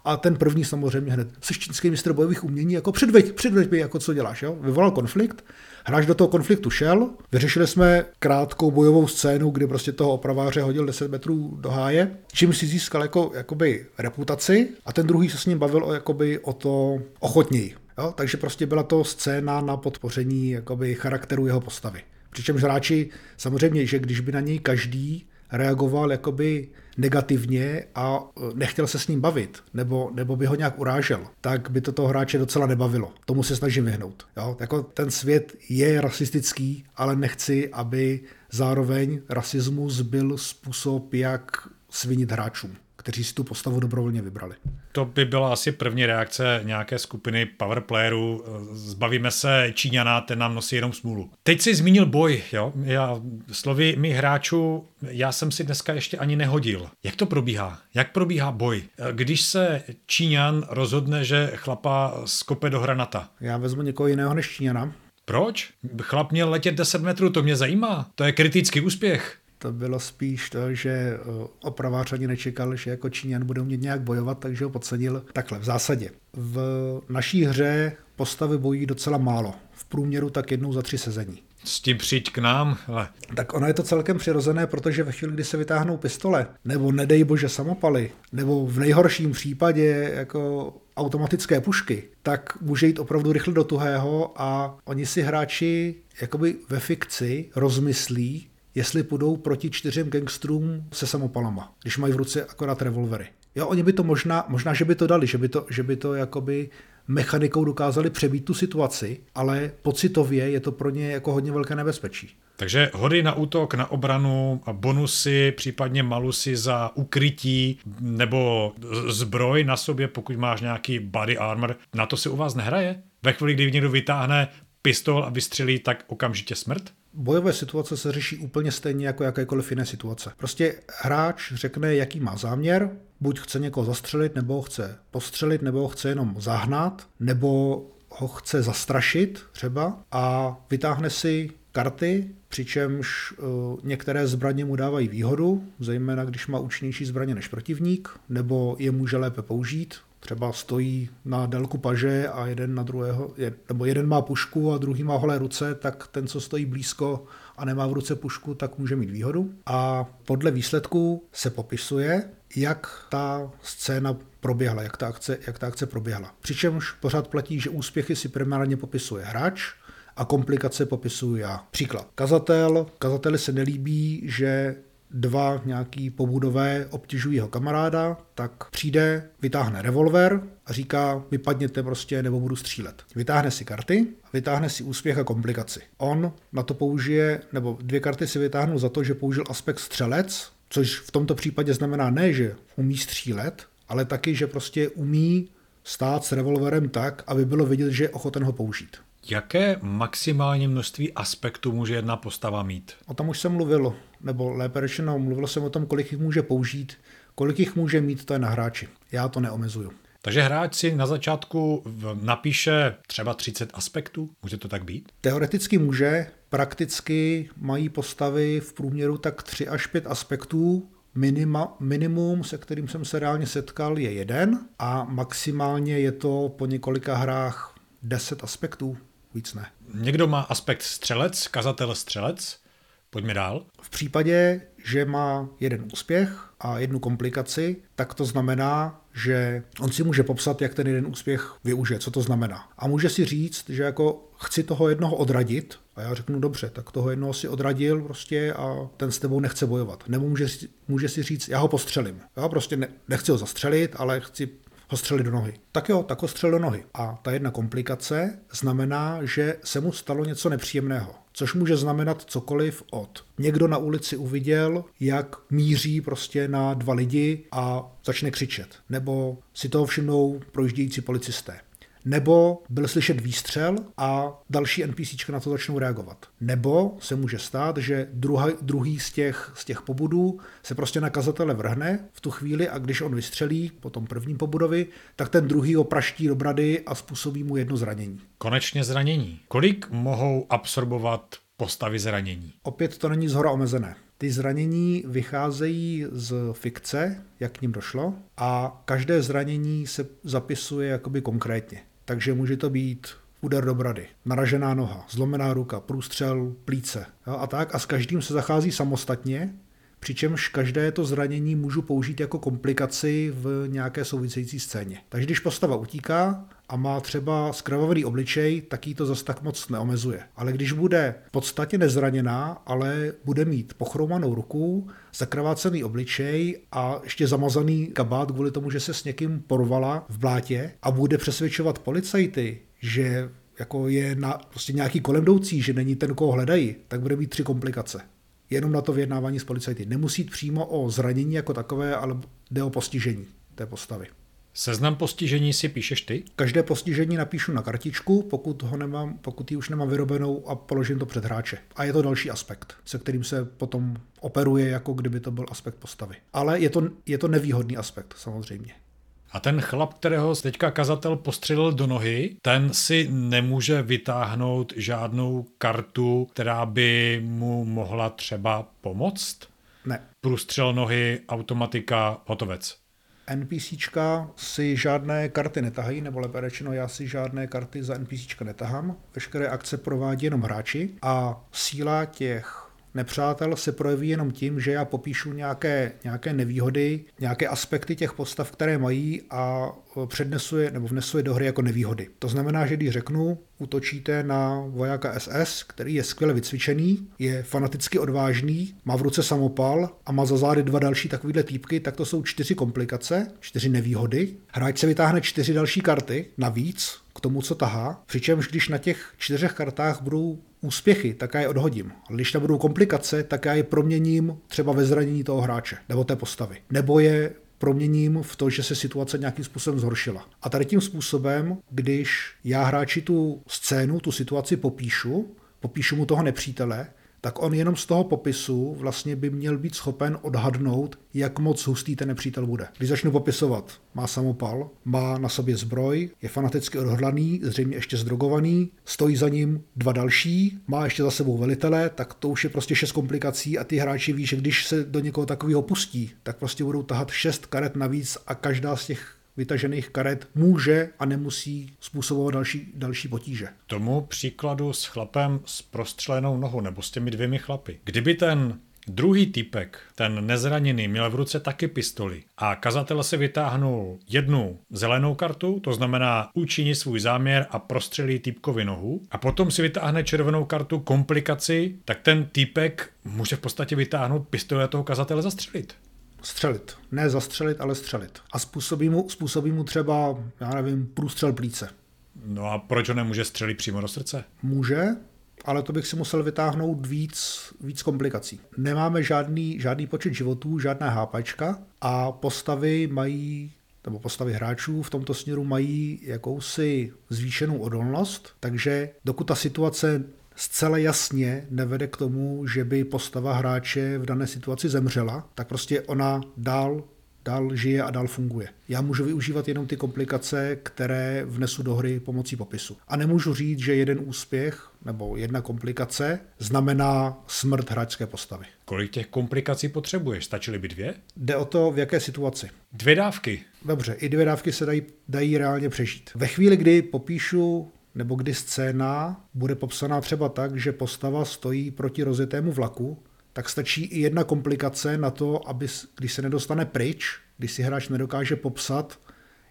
A ten první samozřejmě hned, jsi čínský mistr bojových umění, jako předveď, předveď mi, jako co děláš, jo? Vyvolal konflikt, hráč do toho konfliktu šel, vyřešili jsme krátkou bojovou scénu, kdy prostě toho opraváře hodil 10 metrů do háje, čím si získal jako, jakoby reputaci a ten druhý se s ním bavil o, jakoby, o to ochotněji. Jo? Takže prostě byla to scéna na podpoření jakoby, charakteru jeho postavy. Přičemž hráči, samozřejmě, že když by na něj každý reagoval jakoby negativně a e, nechtěl se s ním bavit, nebo, nebo by ho nějak urážel, tak by to toho hráče docela nebavilo. Tomu se snažím vyhnout. Jo? Jako ten svět je rasistický, ale nechci, aby zároveň rasismus byl způsob, jak svinit hráčům kteří si tu postavu dobrovolně vybrali. To by byla asi první reakce nějaké skupiny powerplayerů. Zbavíme se Číňana, ten nám nosí jenom smůlu. Teď si zmínil boj, jo? Já, slovy my hráčů, já jsem si dneska ještě ani nehodil. Jak to probíhá? Jak probíhá boj? Když se Číňan rozhodne, že chlapa skope do hranata. Já vezmu někoho jiného než Číňana. Proč? Chlap měl letět 10 metrů, to mě zajímá. To je kritický úspěch to bylo spíš to, že eh, opravář ani nečekal, že jako Číňan bude umět nějak bojovat, takže ho podcenil takhle v zásadě. V naší hře postavy bojí docela málo. V průměru tak jednou za tři sezení. S tím přijď k nám. Ale... Tak ono je to celkem přirozené, protože ve chvíli, kdy se vytáhnou pistole, nebo nedej bože samopaly, nebo v nejhorším případě jako automatické pušky, tak může jít opravdu rychle do tuhého a oni si hráči jakoby ve fikci rozmyslí, jestli půjdou proti čtyřem gangstrům se samopalama, když mají v ruce akorát revolvery. Jo, oni by to možná, možná, že by to dali, že by to, že by to jakoby mechanikou dokázali přebít tu situaci, ale pocitově je to pro ně jako hodně velké nebezpečí. Takže hody na útok, na obranu, a bonusy, případně malusy za ukrytí nebo zbroj na sobě, pokud máš nějaký body armor, na to se u vás nehraje? Ve chvíli, kdy někdo vytáhne pistol a vystřelí, tak okamžitě smrt? Bojové situace se řeší úplně stejně jako jakékoliv jiné situace. Prostě hráč řekne, jaký má záměr, buď chce někoho zastřelit, nebo ho chce postřelit, nebo ho chce jenom zahnat, nebo ho chce zastrašit třeba a vytáhne si karty, přičemž uh, některé zbraně mu dávají výhodu, zejména když má účinnější zbraně než protivník, nebo je může lépe použít, třeba stojí na délku paže a jeden na druhého, nebo jeden má pušku a druhý má holé ruce, tak ten, co stojí blízko a nemá v ruce pušku, tak může mít výhodu. A podle výsledků se popisuje, jak ta scéna proběhla, jak ta akce, jak ta akce proběhla. Přičemž pořád platí, že úspěchy si primárně popisuje hráč, a komplikace popisuju já. Příklad. Kazatel, kazateli se nelíbí, že dva nějaký pobudové obtěžují jeho kamaráda, tak přijde, vytáhne revolver a říká, vypadněte prostě nebo budu střílet. Vytáhne si karty, vytáhne si úspěch a komplikaci. On na to použije, nebo dvě karty si vytáhnu za to, že použil aspekt střelec, což v tomto případě znamená ne, že umí střílet, ale taky, že prostě umí stát s revolverem tak, aby bylo vidět, že je ochoten ho použít. Jaké maximální množství aspektů může jedna postava mít? O tom už jsem mluvil, nebo lépe řečeno, mluvil jsem o tom, kolik jich může použít, kolik jich může mít, to je na hráči. Já to neomezuju. Takže hráč si na začátku napíše třeba 30 aspektů? Může to tak být? Teoreticky může, prakticky mají postavy v průměru tak 3 až 5 aspektů, Minima, minimum, se kterým jsem se reálně setkal, je jeden a maximálně je to po několika hrách 10 aspektů víc ne. Někdo má aspekt střelec, kazatel střelec, pojďme dál. V případě, že má jeden úspěch a jednu komplikaci, tak to znamená, že on si může popsat, jak ten jeden úspěch využije, co to znamená. A může si říct, že jako chci toho jednoho odradit, a já řeknu dobře, tak toho jednoho si odradil prostě a ten s tebou nechce bojovat. Nebo může, může si říct, já ho postřelím. Já prostě ne, nechci ho zastřelit, ale chci ho střelit do nohy. Tak jo, tak ho střel do nohy. A ta jedna komplikace znamená, že se mu stalo něco nepříjemného. Což může znamenat cokoliv od někdo na ulici uviděl, jak míří prostě na dva lidi a začne křičet. Nebo si toho všimnou projíždějící policisté. Nebo byl slyšet výstřel a další NPC na to začnou reagovat. Nebo se může stát, že druhý, druhý z těch, z těch pobudů se prostě na kazatele vrhne v tu chvíli a když on vystřelí po tom prvním pobudovi, tak ten druhý ho praští do brady a způsobí mu jedno zranění. Konečně zranění. Kolik mohou absorbovat postavy zranění? Opět to není zhora omezené. Ty zranění vycházejí z fikce, jak k ním došlo, a každé zranění se zapisuje jakoby konkrétně. Takže může to být úder do brady, naražená noha, zlomená ruka, průstřel, plíce a tak. A s každým se zachází samostatně, přičemž každé to zranění můžu použít jako komplikaci v nějaké související scéně. Takže když postava utíká a má třeba skrvavý obličej, tak jí to zas tak moc neomezuje. Ale když bude v podstatě nezraněná, ale bude mít pochromanou ruku, zakrvácený obličej a ještě zamazaný kabát kvůli tomu, že se s někým porvala v blátě a bude přesvědčovat policajty, že jako je na, prostě nějaký kolem jdoucí, že není ten, koho hledají, tak bude mít tři komplikace jenom na to vyjednávání s policajty. Nemusí jít přímo o zranění jako takové, ale jde o postižení té postavy. Seznam postižení si píšeš ty? Každé postižení napíšu na kartičku, pokud, ho nemám, pokud ji už nemám vyrobenou a položím to před hráče. A je to další aspekt, se kterým se potom operuje, jako kdyby to byl aspekt postavy. Ale je to, je to nevýhodný aspekt, samozřejmě. A ten chlap, kterého teďka kazatel postřelil do nohy, ten si nemůže vytáhnout žádnou kartu, která by mu mohla třeba pomoct? Ne. Průstřel nohy, automatika, hotovec. NPCčka si žádné karty netahají, nebo lépe řečeno, já si žádné karty za NPCčka netahám. Veškeré akce provádí jenom hráči a síla těch nepřátel se projeví jenom tím, že já popíšu nějaké, nějaké nevýhody, nějaké aspekty těch postav, které mají a přednesu je nebo vnesu je do hry jako nevýhody. To znamená, že když řeknu, útočíte na vojáka SS, který je skvěle vycvičený, je fanaticky odvážný, má v ruce samopal a má za zády dva další takovýhle týpky, tak to jsou čtyři komplikace, čtyři nevýhody. Hráč se vytáhne čtyři další karty navíc k tomu, co tahá, přičemž když na těch čtyřech kartách budou úspěchy, tak já je odhodím. Ale když tam budou komplikace, tak já je proměním třeba ve zranění toho hráče nebo té postavy. Nebo je proměním v to, že se situace nějakým způsobem zhoršila. A tady tím způsobem, když já hráči tu scénu, tu situaci popíšu, popíšu mu toho nepřítele, tak on jenom z toho popisu vlastně by měl být schopen odhadnout, jak moc hustý ten nepřítel bude. Když začnu popisovat, má samopal, má na sobě zbroj, je fanaticky odhodlaný, zřejmě ještě zdrogovaný, stojí za ním dva další, má ještě za sebou velitele, tak to už je prostě šest komplikací a ty hráči ví, že když se do někoho takového pustí, tak prostě budou tahat šest karet navíc a každá z těch vytažených karet může a nemusí způsobovat další, další potíže. Tomu příkladu s chlapem s prostřelenou nohou nebo s těmi dvěmi chlapy. Kdyby ten Druhý typek, ten nezraněný, měl v ruce taky pistoli a kazatel se vytáhnul jednu zelenou kartu, to znamená učiní svůj záměr a prostřelí týpkovi nohu a potom si vytáhne červenou kartu komplikaci, tak ten týpek může v podstatě vytáhnout pistoli a toho kazatele zastřelit. Střelit. Ne zastřelit, ale střelit. A způsobí mu, způsobí mu třeba, já nevím, průstřel plíce. No a proč ho nemůže střelit přímo do srdce? Může, ale to bych si musel vytáhnout víc, víc komplikací. Nemáme žádný, žádný počet životů, žádná hápačka a postavy mají nebo postavy hráčů v tomto směru mají jakousi zvýšenou odolnost, takže dokud ta situace zcela jasně nevede k tomu, že by postava hráče v dané situaci zemřela, tak prostě ona dál dál žije a dál funguje. Já můžu využívat jenom ty komplikace, které vnesu do hry pomocí popisu. A nemůžu říct, že jeden úspěch nebo jedna komplikace znamená smrt hráčské postavy. Kolik těch komplikací potřebuješ? Stačily by dvě? Jde o to, v jaké situaci. Dvě dávky. Dobře, i dvě dávky se dají, dají reálně přežít. Ve chvíli, kdy popíšu nebo kdy scéna bude popsaná třeba tak, že postava stojí proti rozjetému vlaku, tak stačí i jedna komplikace na to, aby, když se nedostane pryč, když si hráč nedokáže popsat,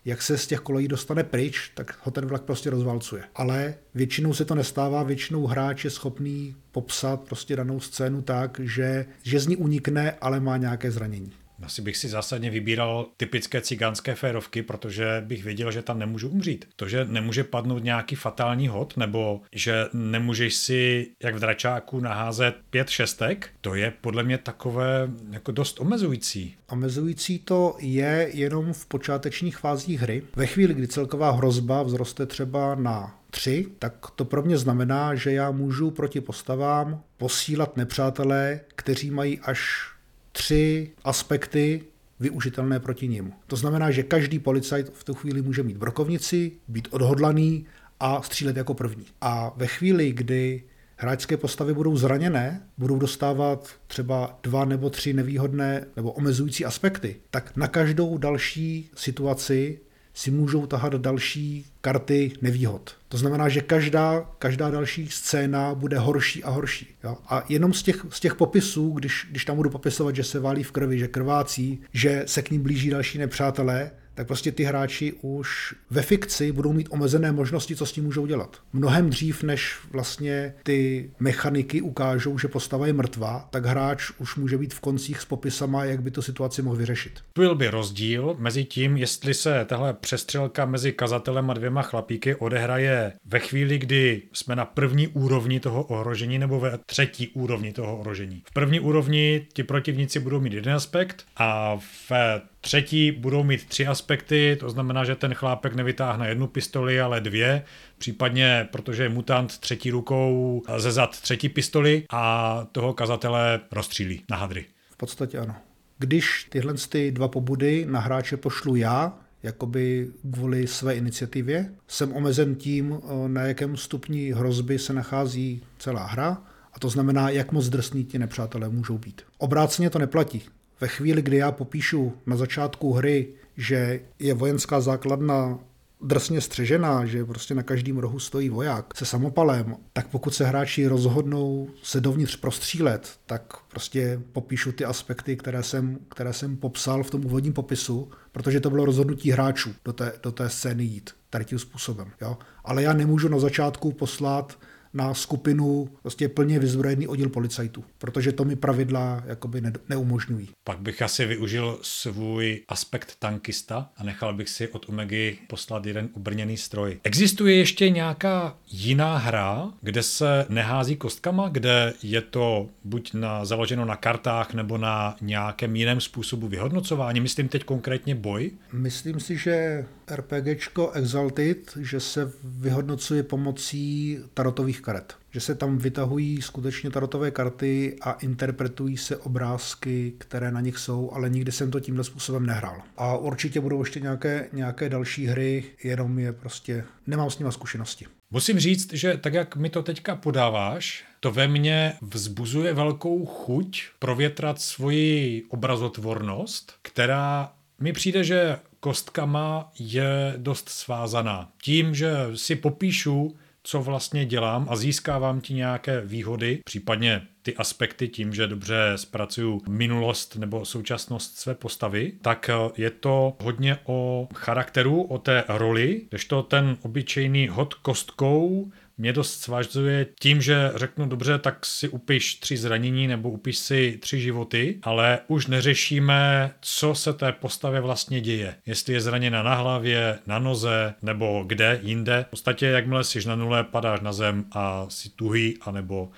jak se z těch kolejí dostane pryč, tak ho ten vlak prostě rozvalcuje. Ale většinou se to nestává, většinou hráč je schopný popsat prostě danou scénu tak, že, že z ní unikne, ale má nějaké zranění. Asi bych si zásadně vybíral typické cigánské férovky, protože bych věděl, že tam nemůžu umřít. To, že nemůže padnout nějaký fatální hod, nebo že nemůžeš si, jak v dračáku, naházet pět šestek, to je podle mě takové jako dost omezující. Omezující to je jenom v počátečních fázích hry. Ve chvíli, kdy celková hrozba vzroste třeba na 3, tak to pro mě znamená, že já můžu proti postavám posílat nepřátelé, kteří mají až tři aspekty využitelné proti němu. To znamená, že každý policajt v tu chvíli může mít brokovnici, být odhodlaný a střílet jako první. A ve chvíli, kdy hráčské postavy budou zraněné, budou dostávat třeba dva nebo tři nevýhodné nebo omezující aspekty, tak na každou další situaci si můžou tahat další karty nevýhod. To znamená, že každá, každá další scéna bude horší a horší. Jo? A jenom z těch, z těch popisů, když, když tam budu popisovat, že se válí v krvi, že krvácí, že se k ním blíží další nepřátelé, tak prostě ty hráči už ve fikci budou mít omezené možnosti, co s tím můžou dělat. Mnohem dřív, než vlastně ty mechaniky ukážou, že postava je mrtvá, tak hráč už může být v koncích s popisama, jak by tu situaci mohl vyřešit. Byl by rozdíl mezi tím, jestli se tahle přestřelka mezi kazatelem a dvěma chlapíky odehraje ve chvíli, kdy jsme na první úrovni toho ohrožení nebo ve třetí úrovni toho ohrožení. V první úrovni ti protivníci budou mít jeden aspekt a ve Třetí budou mít tři aspekty, to znamená, že ten chlápek nevytáhne jednu pistoli, ale dvě, případně, protože je mutant třetí rukou ze zad třetí pistoli a toho kazatele rozstřílí na hadry. V podstatě ano. Když tyhle ty dva pobudy na hráče pošlu já, jakoby kvůli své iniciativě, jsem omezen tím, na jakém stupni hrozby se nachází celá hra, a to znamená, jak moc drsní ti nepřátelé můžou být. Obráceně to neplatí. Ve chvíli, kdy já popíšu na začátku hry, že je vojenská základna drsně střežená, že prostě na každém rohu stojí voják se samopalem, tak pokud se hráči rozhodnou se dovnitř prostřílet, tak prostě popíšu ty aspekty, které jsem, které jsem popsal v tom úvodním popisu, protože to bylo rozhodnutí hráčů do té, do té scény jít tady tím způsobem. Jo? Ale já nemůžu na začátku poslat na skupinu vlastně plně vyzbrojený oddíl policajtů, protože to mi pravidla jakoby ne- neumožňují. Pak bych asi využil svůj aspekt tankista a nechal bych si od Omegy poslat jeden ubrněný stroj. Existuje ještě nějaká jiná hra, kde se nehází kostkama, kde je to buď na, založeno na kartách nebo na nějakém jiném způsobu vyhodnocování? Myslím teď konkrétně boj? Myslím si, že RPGčko Exalted, že se vyhodnocuje pomocí tarotových karet. Že se tam vytahují skutečně tarotové karty a interpretují se obrázky, které na nich jsou, ale nikdy jsem to tímhle způsobem nehrál. A určitě budou ještě nějaké, nějaké další hry, jenom je prostě, nemám s nima zkušenosti. Musím říct, že tak, jak mi to teďka podáváš, to ve mně vzbuzuje velkou chuť provětrat svoji obrazotvornost, která mi přijde, že kostkama je dost svázaná. Tím, že si popíšu, co vlastně dělám a získávám ti nějaké výhody, případně ty aspekty tím, že dobře zpracuju minulost nebo současnost své postavy, tak je to hodně o charakteru, o té roli, to ten obyčejný hod kostkou mě dost svažuje tím, že řeknu dobře, tak si upiš tři zranění nebo upiš si tři životy, ale už neřešíme, co se té postavě vlastně děje. Jestli je zraněna na hlavě, na noze nebo kde jinde. V podstatě, jakmile jsi na nule, padáš na zem a si tuhý anebo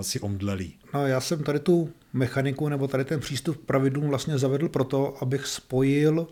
si omdlelý. No, já jsem tady tu mechaniku nebo tady ten přístup pravidlům vlastně zavedl proto, abych spojil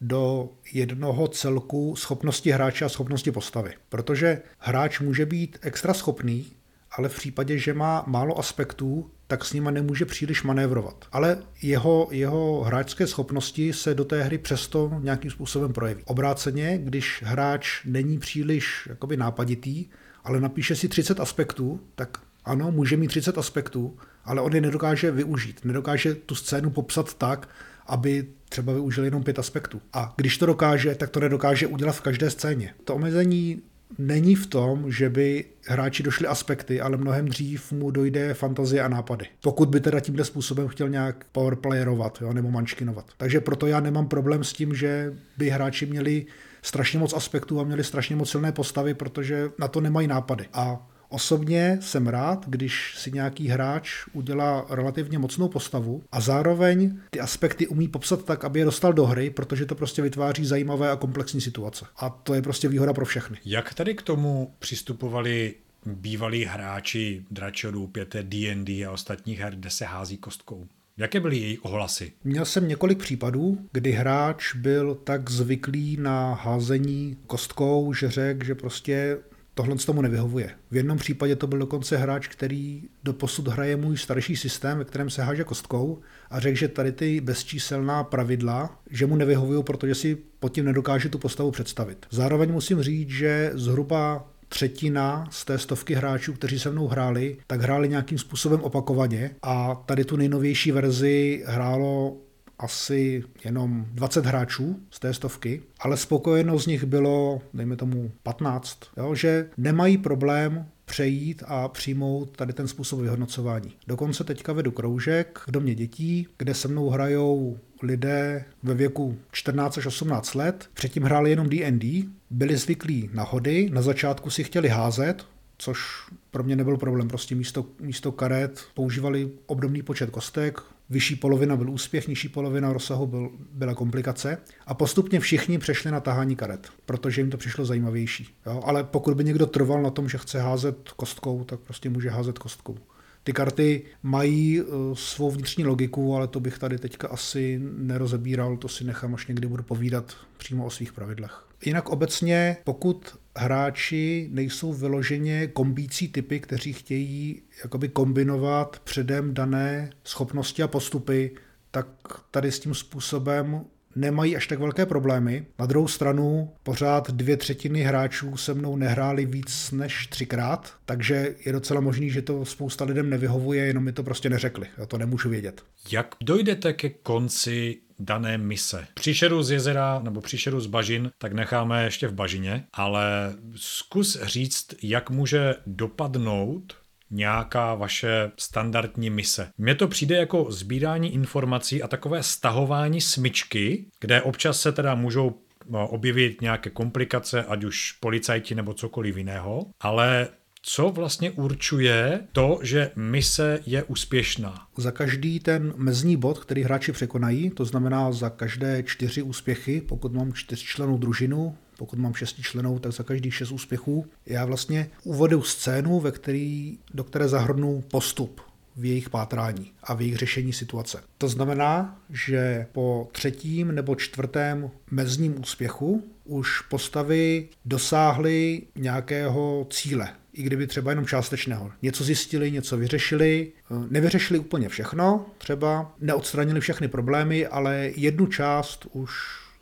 do jednoho celku schopnosti hráče a schopnosti postavy. Protože hráč může být extra schopný, ale v případě, že má málo aspektů, tak s nima nemůže příliš manévrovat. Ale jeho, jeho hráčské schopnosti se do té hry přesto nějakým způsobem projeví. Obráceně, když hráč není příliš jakoby nápaditý, ale napíše si 30 aspektů, tak ano, může mít 30 aspektů, ale on je nedokáže využít. Nedokáže tu scénu popsat tak, aby třeba využil jenom pět aspektů. A když to dokáže, tak to nedokáže udělat v každé scéně. To omezení není v tom, že by hráči došli aspekty, ale mnohem dřív mu dojde fantazie a nápady. Pokud by teda tímhle způsobem chtěl nějak powerplayerovat jo, nebo mančkinovat. Takže proto já nemám problém s tím, že by hráči měli strašně moc aspektů a měli strašně moc silné postavy, protože na to nemají nápady. A Osobně jsem rád, když si nějaký hráč udělá relativně mocnou postavu a zároveň ty aspekty umí popsat tak, aby je dostal do hry, protože to prostě vytváří zajímavé a komplexní situace. A to je prostě výhoda pro všechny. Jak tady k tomu přistupovali bývalí hráči Dračorů, 5 D&D a ostatních her, kde se hází kostkou? Jaké byly její ohlasy? Měl jsem několik případů, kdy hráč byl tak zvyklý na házení kostkou, že řekl, že prostě tohle tomu nevyhovuje. V jednom případě to byl dokonce hráč, který do posud hraje můj starší systém, ve kterém se háže kostkou a řekl, že tady ty bezčíselná pravidla, že mu nevyhovují, protože si pod tím nedokáže tu postavu představit. Zároveň musím říct, že zhruba třetina z té stovky hráčů, kteří se mnou hráli, tak hráli nějakým způsobem opakovaně a tady tu nejnovější verzi hrálo asi jenom 20 hráčů z té stovky, ale spokojeno z nich bylo, dejme tomu, 15, jo, že nemají problém přejít a přijmout tady ten způsob vyhodnocování. Dokonce teďka vedu kroužek v domě dětí, kde se mnou hrajou lidé ve věku 14 až 18 let. Předtím hráli jenom D&D, byli zvyklí na hody, na začátku si chtěli házet, což pro mě nebyl problém. Prostě místo, místo karet používali obdobný počet kostek, vyšší polovina byl úspěch, nižší polovina rozsahu byl, byla komplikace a postupně všichni přešli na tahání karet, protože jim to přišlo zajímavější. Jo? Ale pokud by někdo trval na tom, že chce házet kostkou, tak prostě může házet kostkou. Ty karty mají uh, svou vnitřní logiku, ale to bych tady teďka asi nerozebíral, to si nechám, až někdy budu povídat přímo o svých pravidlech. Jinak obecně, pokud hráči nejsou vyloženě kombící typy, kteří chtějí jakoby kombinovat předem dané schopnosti a postupy, tak tady s tím způsobem nemají až tak velké problémy. Na druhou stranu pořád dvě třetiny hráčů se mnou nehráli víc než třikrát, takže je docela možný, že to spousta lidem nevyhovuje, jenom mi to prostě neřekli. Já to nemůžu vědět. Jak dojdete ke konci dané mise. Příšeru z jezera nebo příšeru z bažin, tak necháme ještě v bažině, ale zkus říct, jak může dopadnout nějaká vaše standardní mise. Mně to přijde jako sbírání informací a takové stahování smyčky, kde občas se teda můžou no, objevit nějaké komplikace, ať už policajti nebo cokoliv jiného, ale co vlastně určuje to, že mise je úspěšná? Za každý ten mezní bod, který hráči překonají, to znamená za každé čtyři úspěchy, pokud mám čtyřčlenou družinu, pokud mám šestičlenou, tak za každých šest úspěchů. Já vlastně uvedu scénu, ve který, do které zahrnu postup v jejich pátrání a v jejich řešení situace. To znamená, že po třetím nebo čtvrtém mezním úspěchu už postavy dosáhly nějakého cíle, i kdyby třeba jenom částečného. Něco zjistili, něco vyřešili, nevyřešili úplně všechno, třeba neodstranili všechny problémy, ale jednu část už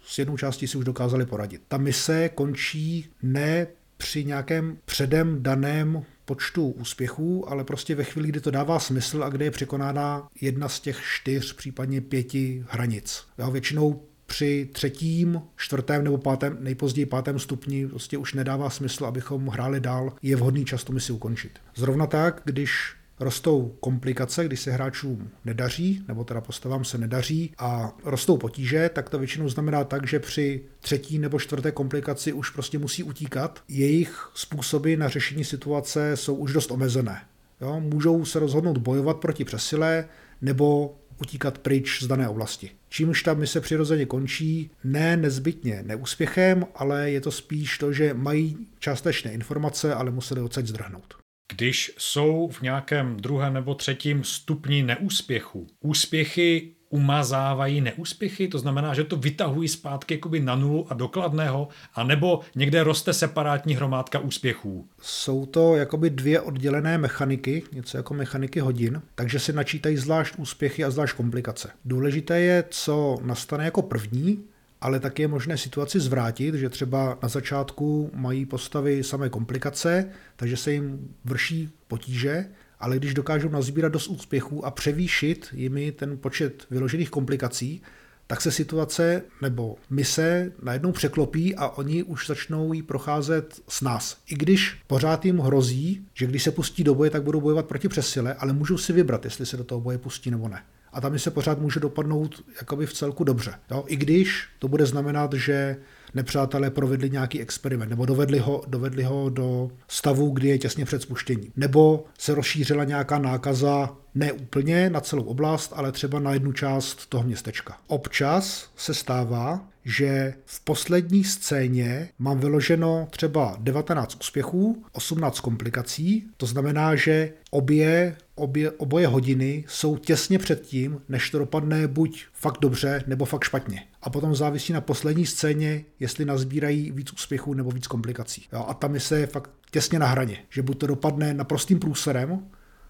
s jednou částí si už dokázali poradit. Ta mise končí ne při nějakém předem daném počtu úspěchů, ale prostě ve chvíli, kdy to dává smysl a kde je překonána jedna z těch čtyř, případně pěti hranic. Já většinou při třetím, čtvrtém nebo pátém, nejpozději pátém stupni prostě už nedává smysl, abychom hráli dál, je vhodný čas tu misi ukončit. Zrovna tak, když rostou komplikace, když se hráčům nedaří, nebo teda postavám se nedaří a rostou potíže, tak to většinou znamená tak, že při třetí nebo čtvrté komplikaci už prostě musí utíkat. Jejich způsoby na řešení situace jsou už dost omezené. Jo? Můžou se rozhodnout bojovat proti přesile nebo utíkat pryč z dané oblasti. Čímž ta mise přirozeně končí ne nezbytně neúspěchem, ale je to spíš to, že mají částečné informace, ale museli odsaď zdrhnout. Když jsou v nějakém druhém nebo třetím stupni neúspěchu, úspěchy umazávají neúspěchy, to znamená, že to vytahují zpátky jakoby na nulu a dokladného, anebo někde roste separátní hromádka úspěchů. Jsou to jakoby dvě oddělené mechaniky, něco jako mechaniky hodin, takže se načítají zvlášť úspěchy a zvlášť komplikace. Důležité je, co nastane jako první, ale tak je možné situaci zvrátit, že třeba na začátku mají postavy samé komplikace, takže se jim vrší potíže, ale když dokážou nazbírat dost úspěchů a převýšit jimi ten počet vyložených komplikací, tak se situace nebo mise najednou překlopí a oni už začnou jí procházet s nás. I když pořád jim hrozí, že když se pustí do boje, tak budou bojovat proti přesile, ale můžou si vybrat, jestli se do toho boje pustí nebo ne. A tam se pořád může dopadnout jakoby v celku dobře. Jo? I když to bude znamenat, že nepřátelé provedli nějaký experiment, nebo dovedli ho, dovedli ho do stavu, kdy je těsně před spuštěním. Nebo se rozšířila nějaká nákaza ne úplně na celou oblast, ale třeba na jednu část toho městečka. Občas se stává, že v poslední scéně mám vyloženo třeba 19 úspěchů, 18 komplikací, to znamená, že obě, obě, oboje hodiny jsou těsně před tím, než to dopadne buď fakt dobře, nebo fakt špatně. A potom závisí na poslední scéně, jestli nazbírají víc úspěchů nebo víc komplikací. Jo, a tam je se fakt těsně na hraně, že buď to dopadne naprostým průserem,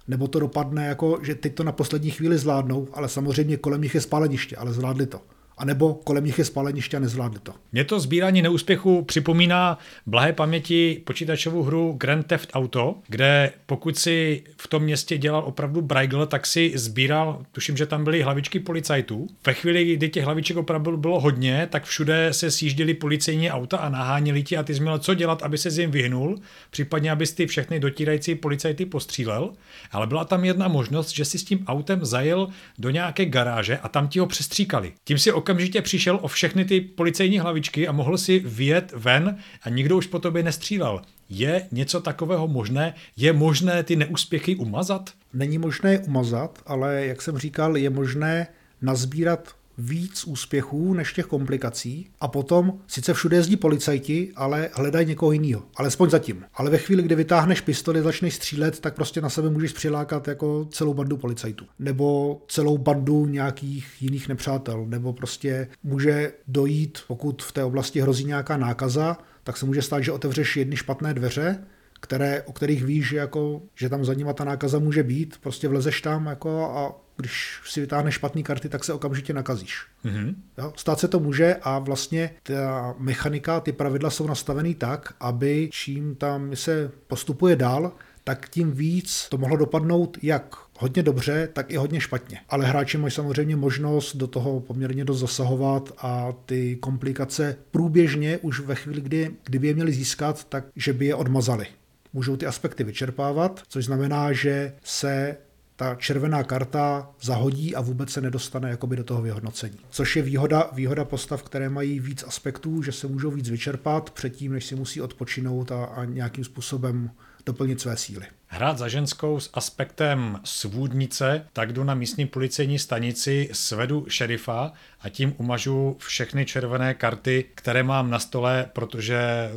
nebo to dopadne jako, že teď to na poslední chvíli zvládnou, ale samozřejmě kolem nich je spáleniště, ale zvládli to. A nebo kolem nich je spáleniště a nezvládli to. Mě to sbírání neúspěchu připomíná blahé paměti počítačovou hru Grand Theft Auto, kde pokud si v tom městě dělal opravdu Braigl, tak si sbíral, tuším, že tam byly hlavičky policajtů. Ve chvíli, kdy těch hlaviček opravdu bylo hodně, tak všude se sjížděli policejní auta a naháněli ti a ty jsi měl co dělat, aby se jim vyhnul, případně abys ty všechny dotírající policajty postřílel. Ale byla tam jedna možnost, že si s tím autem zajel do nějaké garáže a tam ti ho přestříkali. Tím si okamžitě přišel o všechny ty policejní hlavičky a mohl si vyjet ven a nikdo už po tobě nestřílel. Je něco takového možné? Je možné ty neúspěchy umazat? Není možné umazat, ale jak jsem říkal, je možné nazbírat víc úspěchů než těch komplikací a potom sice všude jezdí policajti, ale hledají někoho jiného. Alespoň zatím. Ale ve chvíli, kdy vytáhneš pistoli, začneš střílet, tak prostě na sebe můžeš přilákat jako celou bandu policajtů. Nebo celou bandu nějakých jiných nepřátel. Nebo prostě může dojít, pokud v té oblasti hrozí nějaká nákaza, tak se může stát, že otevřeš jedny špatné dveře, které, o kterých víš, že, jako, že tam za nima ta nákaza může být, prostě vlezeš tam jako a když si vytáhneš špatné karty, tak se okamžitě nakazíš. Mm-hmm. Jo? Stát se to může a vlastně ta mechanika, ty pravidla jsou nastavený tak, aby čím tam se postupuje dál, tak tím víc to mohlo dopadnout jak hodně dobře, tak i hodně špatně. Ale hráči mají samozřejmě možnost do toho poměrně dost zasahovat a ty komplikace průběžně už ve chvíli, kdy, kdyby je měli získat, tak že by je odmazali. Můžou ty aspekty vyčerpávat, což znamená, že se ta červená karta zahodí a vůbec se nedostane jakoby do toho vyhodnocení. Což je výhoda, výhoda postav, které mají víc aspektů, že se můžou víc vyčerpat předtím, než si musí odpočinout a, a nějakým způsobem doplnit své síly. Hrát za ženskou s aspektem svůdnice, tak jdu na místní policejní stanici, svedu šerifa a tím umažu všechny červené karty, které mám na stole, protože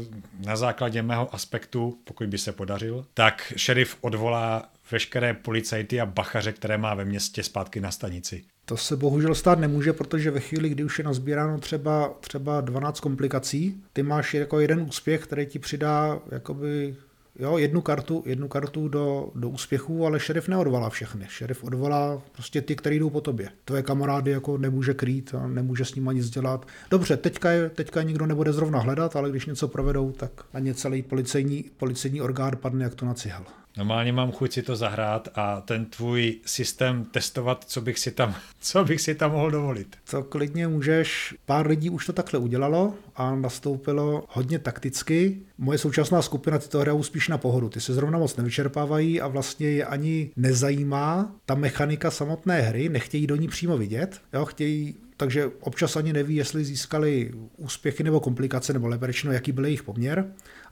na základě mého aspektu, pokud by se podařil, tak šerif odvolá veškeré policajty a bachaře, které má ve městě zpátky na stanici. To se bohužel stát nemůže, protože ve chvíli, kdy už je nazbíráno třeba, třeba 12 komplikací, ty máš jako jeden úspěch, který ti přidá jakoby jo, jednu kartu, jednu kartu do, do úspěchů, ale šerif neodvolá všechny. Šerif odvolá prostě ty, který jdou po tobě. Tvoje kamarády jako nemůže krýt a nemůže s nimi nic dělat. Dobře, teďka, je, teďka nikdo nebude zrovna hledat, ale když něco provedou, tak ani celý policejní, policejní orgán padne jak to na cihel. Normálně mám chuť si to zahrát a ten tvůj systém testovat, co bych si tam, co bych si tam mohl dovolit. To klidně můžeš. Pár lidí už to takhle udělalo a nastoupilo hodně takticky. Moje současná skupina ty to hrajou spíš na pohodu. Ty se zrovna moc nevyčerpávají a vlastně je ani nezajímá ta mechanika samotné hry, nechtějí do ní přímo vidět. Jo, chtějí takže občas ani neví, jestli získali úspěchy nebo komplikace, nebo lépe řečeno, jaký byl jejich poměr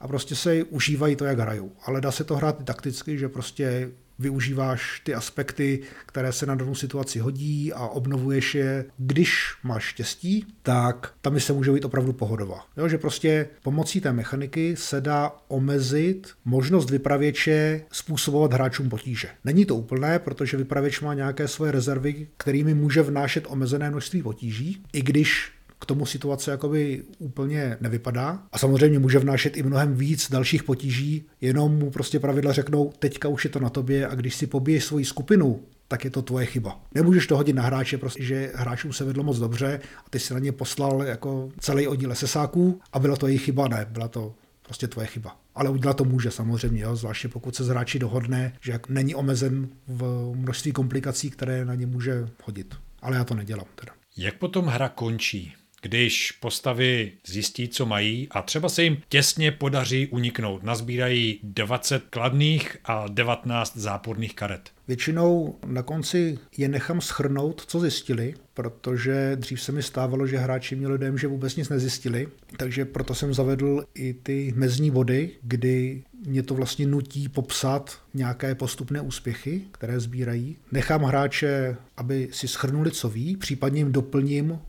a prostě se užívají to, jak hrajou. Ale dá se to hrát i takticky, že prostě využíváš ty aspekty, které se na danou situaci hodí a obnovuješ je. Když máš štěstí, tak tam se může být opravdu pohodová. Jo, že prostě pomocí té mechaniky se dá omezit možnost vypravěče způsobovat hráčům potíže. Není to úplné, protože vypravěč má nějaké svoje rezervy, kterými může vnášet omezené množství potíží, i když k tomu situace jakoby úplně nevypadá. A samozřejmě může vnášet i mnohem víc dalších potíží, jenom mu prostě pravidla řeknou, teďka už je to na tobě a když si pobiješ svoji skupinu, tak je to tvoje chyba. Nemůžeš to hodit na hráče, prostě, že hráčům se vedlo moc dobře a ty si na ně poslal jako celý oddíl sesáků a byla to jejich chyba, ne, byla to prostě tvoje chyba. Ale udělat to může samozřejmě, jo, zvláště pokud se z hráči dohodne, že není omezen v množství komplikací, které na ně může hodit. Ale já to nedělám teda. Jak potom hra končí? Když postavy zjistí, co mají a třeba se jim těsně podaří uniknout. Nazbírají 20 kladných a 19 záporných karet. Většinou na konci je nechám schrnout, co zjistili, protože dřív se mi stávalo, že hráči měli dojem, že vůbec nic nezjistili, takže proto jsem zavedl i ty mezní body, kdy mě to vlastně nutí popsat nějaké postupné úspěchy, které sbírají. Nechám hráče, aby si schrnuli, co ví, případně jim doplním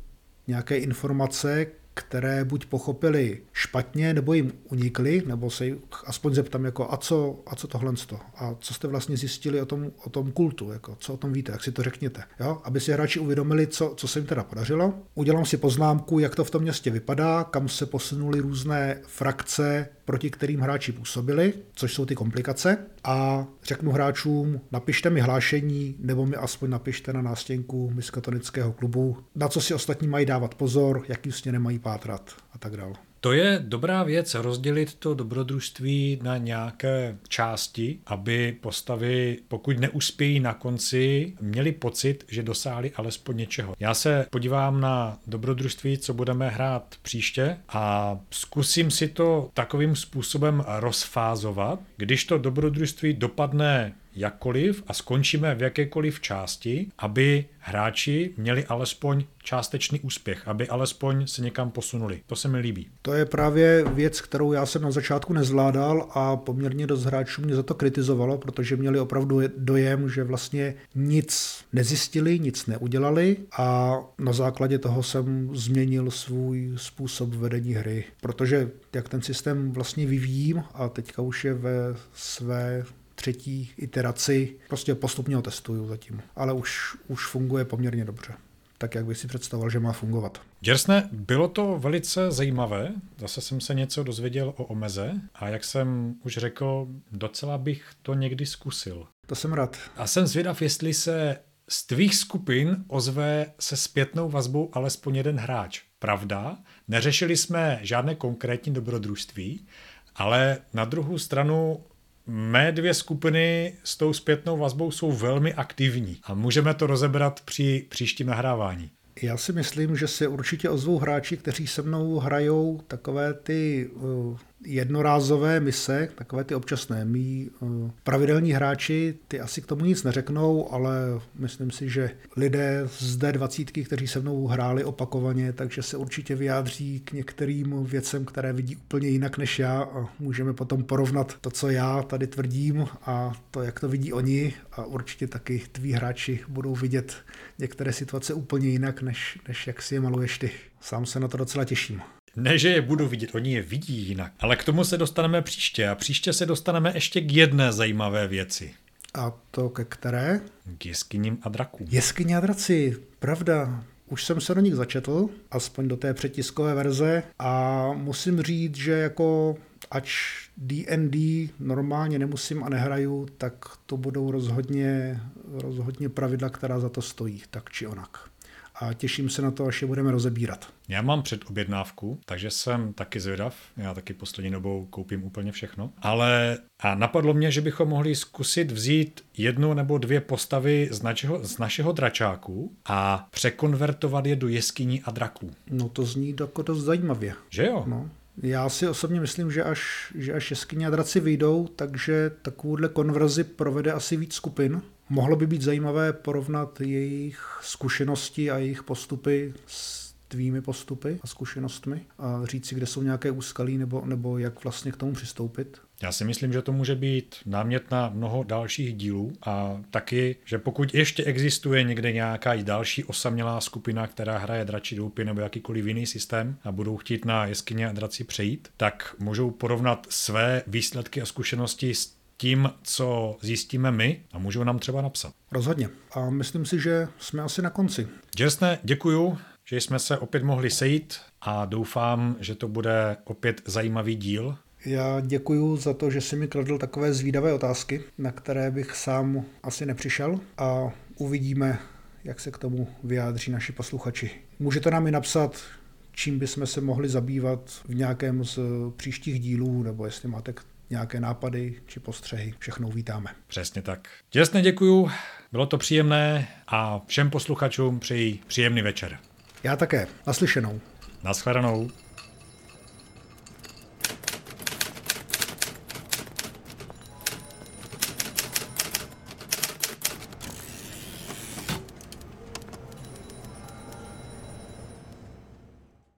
nějaké informace, které buď pochopili špatně, nebo jim unikly, nebo se jich aspoň zeptám, jako a co, a co tohle to? A co jste vlastně zjistili o tom, o tom kultu? Jako, co o tom víte? Jak si to řekněte? Jo? Aby si hráči uvědomili, co, co se jim teda podařilo. Udělám si poznámku, jak to v tom městě vypadá, kam se posunuli různé frakce, proti kterým hráči působili, což jsou ty komplikace. A řeknu hráčům, napište mi hlášení, nebo mi aspoň napište na nástěnku miskatonického klubu, na co si ostatní mají dávat pozor, jakým směrem mají pátrat a tak dále. To je dobrá věc, rozdělit to dobrodružství na nějaké části, aby postavy, pokud neuspějí na konci, měli pocit, že dosáhli alespoň něčeho. Já se podívám na dobrodružství, co budeme hrát příště a zkusím si to takovým způsobem rozfázovat. Když to dobrodružství dopadne jakkoliv a skončíme v jakékoliv části, aby hráči měli alespoň částečný úspěch, aby alespoň se někam posunuli. To se mi líbí. To je právě věc, kterou já jsem na začátku nezvládal a poměrně dost hráčů mě za to kritizovalo, protože měli opravdu dojem, že vlastně nic nezjistili, nic neudělali a na základě toho jsem změnil svůj způsob vedení hry, protože jak ten systém vlastně vyvíjím a teďka už je ve své třetí iteraci. Prostě postupně ho testuju zatím, ale už, už funguje poměrně dobře tak, jak bych si představoval, že má fungovat. Děrsne, bylo to velice zajímavé. Zase jsem se něco dozvěděl o omeze a jak jsem už řekl, docela bych to někdy zkusil. To jsem rád. A jsem zvědav, jestli se z tvých skupin ozve se zpětnou vazbou alespoň jeden hráč. Pravda, neřešili jsme žádné konkrétní dobrodružství, ale na druhou stranu mé dvě skupiny s tou zpětnou vazbou jsou velmi aktivní a můžeme to rozebrat při příštím nahrávání. Já si myslím, že se určitě ozvou hráči, kteří se mnou hrajou takové ty uh, jednorázové mise, takové ty občasné. Mí uh, pravidelní hráči, ty asi k tomu nic neřeknou, ale myslím si, že lidé z D20, kteří se mnou hráli opakovaně, takže se určitě vyjádří k některým věcem, které vidí úplně jinak než já a můžeme potom porovnat to, co já tady tvrdím a to, jak to vidí oni a určitě taky tví hráči budou vidět některé situace úplně jinak, než, než jak si je maluješ ty. Sám se na to docela těším. Ne, že je budu vidět, oni je vidí jinak. Ale k tomu se dostaneme příště a příště se dostaneme ještě k jedné zajímavé věci. A to ke které? K jeskyním a drakům. Jeskyně a draci, pravda. Už jsem se do nich začetl, aspoň do té přetiskové verze a musím říct, že jako ač D&D normálně nemusím a nehraju, tak to budou rozhodně, rozhodně pravidla, která za to stojí, tak či onak a těším se na to, až je budeme rozebírat. Já mám předobjednávku, takže jsem taky zvědav. Já taky poslední dobou koupím úplně všechno. Ale a napadlo mě, že bychom mohli zkusit vzít jednu nebo dvě postavy z našeho, z našeho dračáku a překonvertovat je do jeskyní a draků. No to zní jako dost zajímavě. Že jo? No. Já si osobně myslím, že až, že až jeskyně a draci vyjdou, takže takovouhle konverzi provede asi víc skupin. Mohlo by být zajímavé porovnat jejich zkušenosti a jejich postupy s tvými postupy a zkušenostmi a říct si, kde jsou nějaké úskalí nebo, nebo jak vlastně k tomu přistoupit. Já si myslím, že to může být námět na mnoho dalších dílů a taky, že pokud ještě existuje někde nějaká další osamělá skupina, která hraje dračí doupy nebo jakýkoliv jiný systém a budou chtít na jeskyně a draci přejít, tak můžou porovnat své výsledky a zkušenosti s tím, co zjistíme my a můžou nám třeba napsat. Rozhodně. A myslím si, že jsme asi na konci. Jasné, děkuju, že jsme se opět mohli sejít a doufám, že to bude opět zajímavý díl. Já děkuji za to, že jsi mi kladl takové zvídavé otázky, na které bych sám asi nepřišel a uvidíme, jak se k tomu vyjádří naši posluchači. Můžete nám i napsat, čím bychom se mohli zabývat v nějakém z příštích dílů, nebo jestli máte nějaké nápady či postřehy, všechno vítáme. Přesně tak. Těsně děkuju, bylo to příjemné a všem posluchačům přeji příjemný večer. Já také. Naslyšenou. Naschledanou.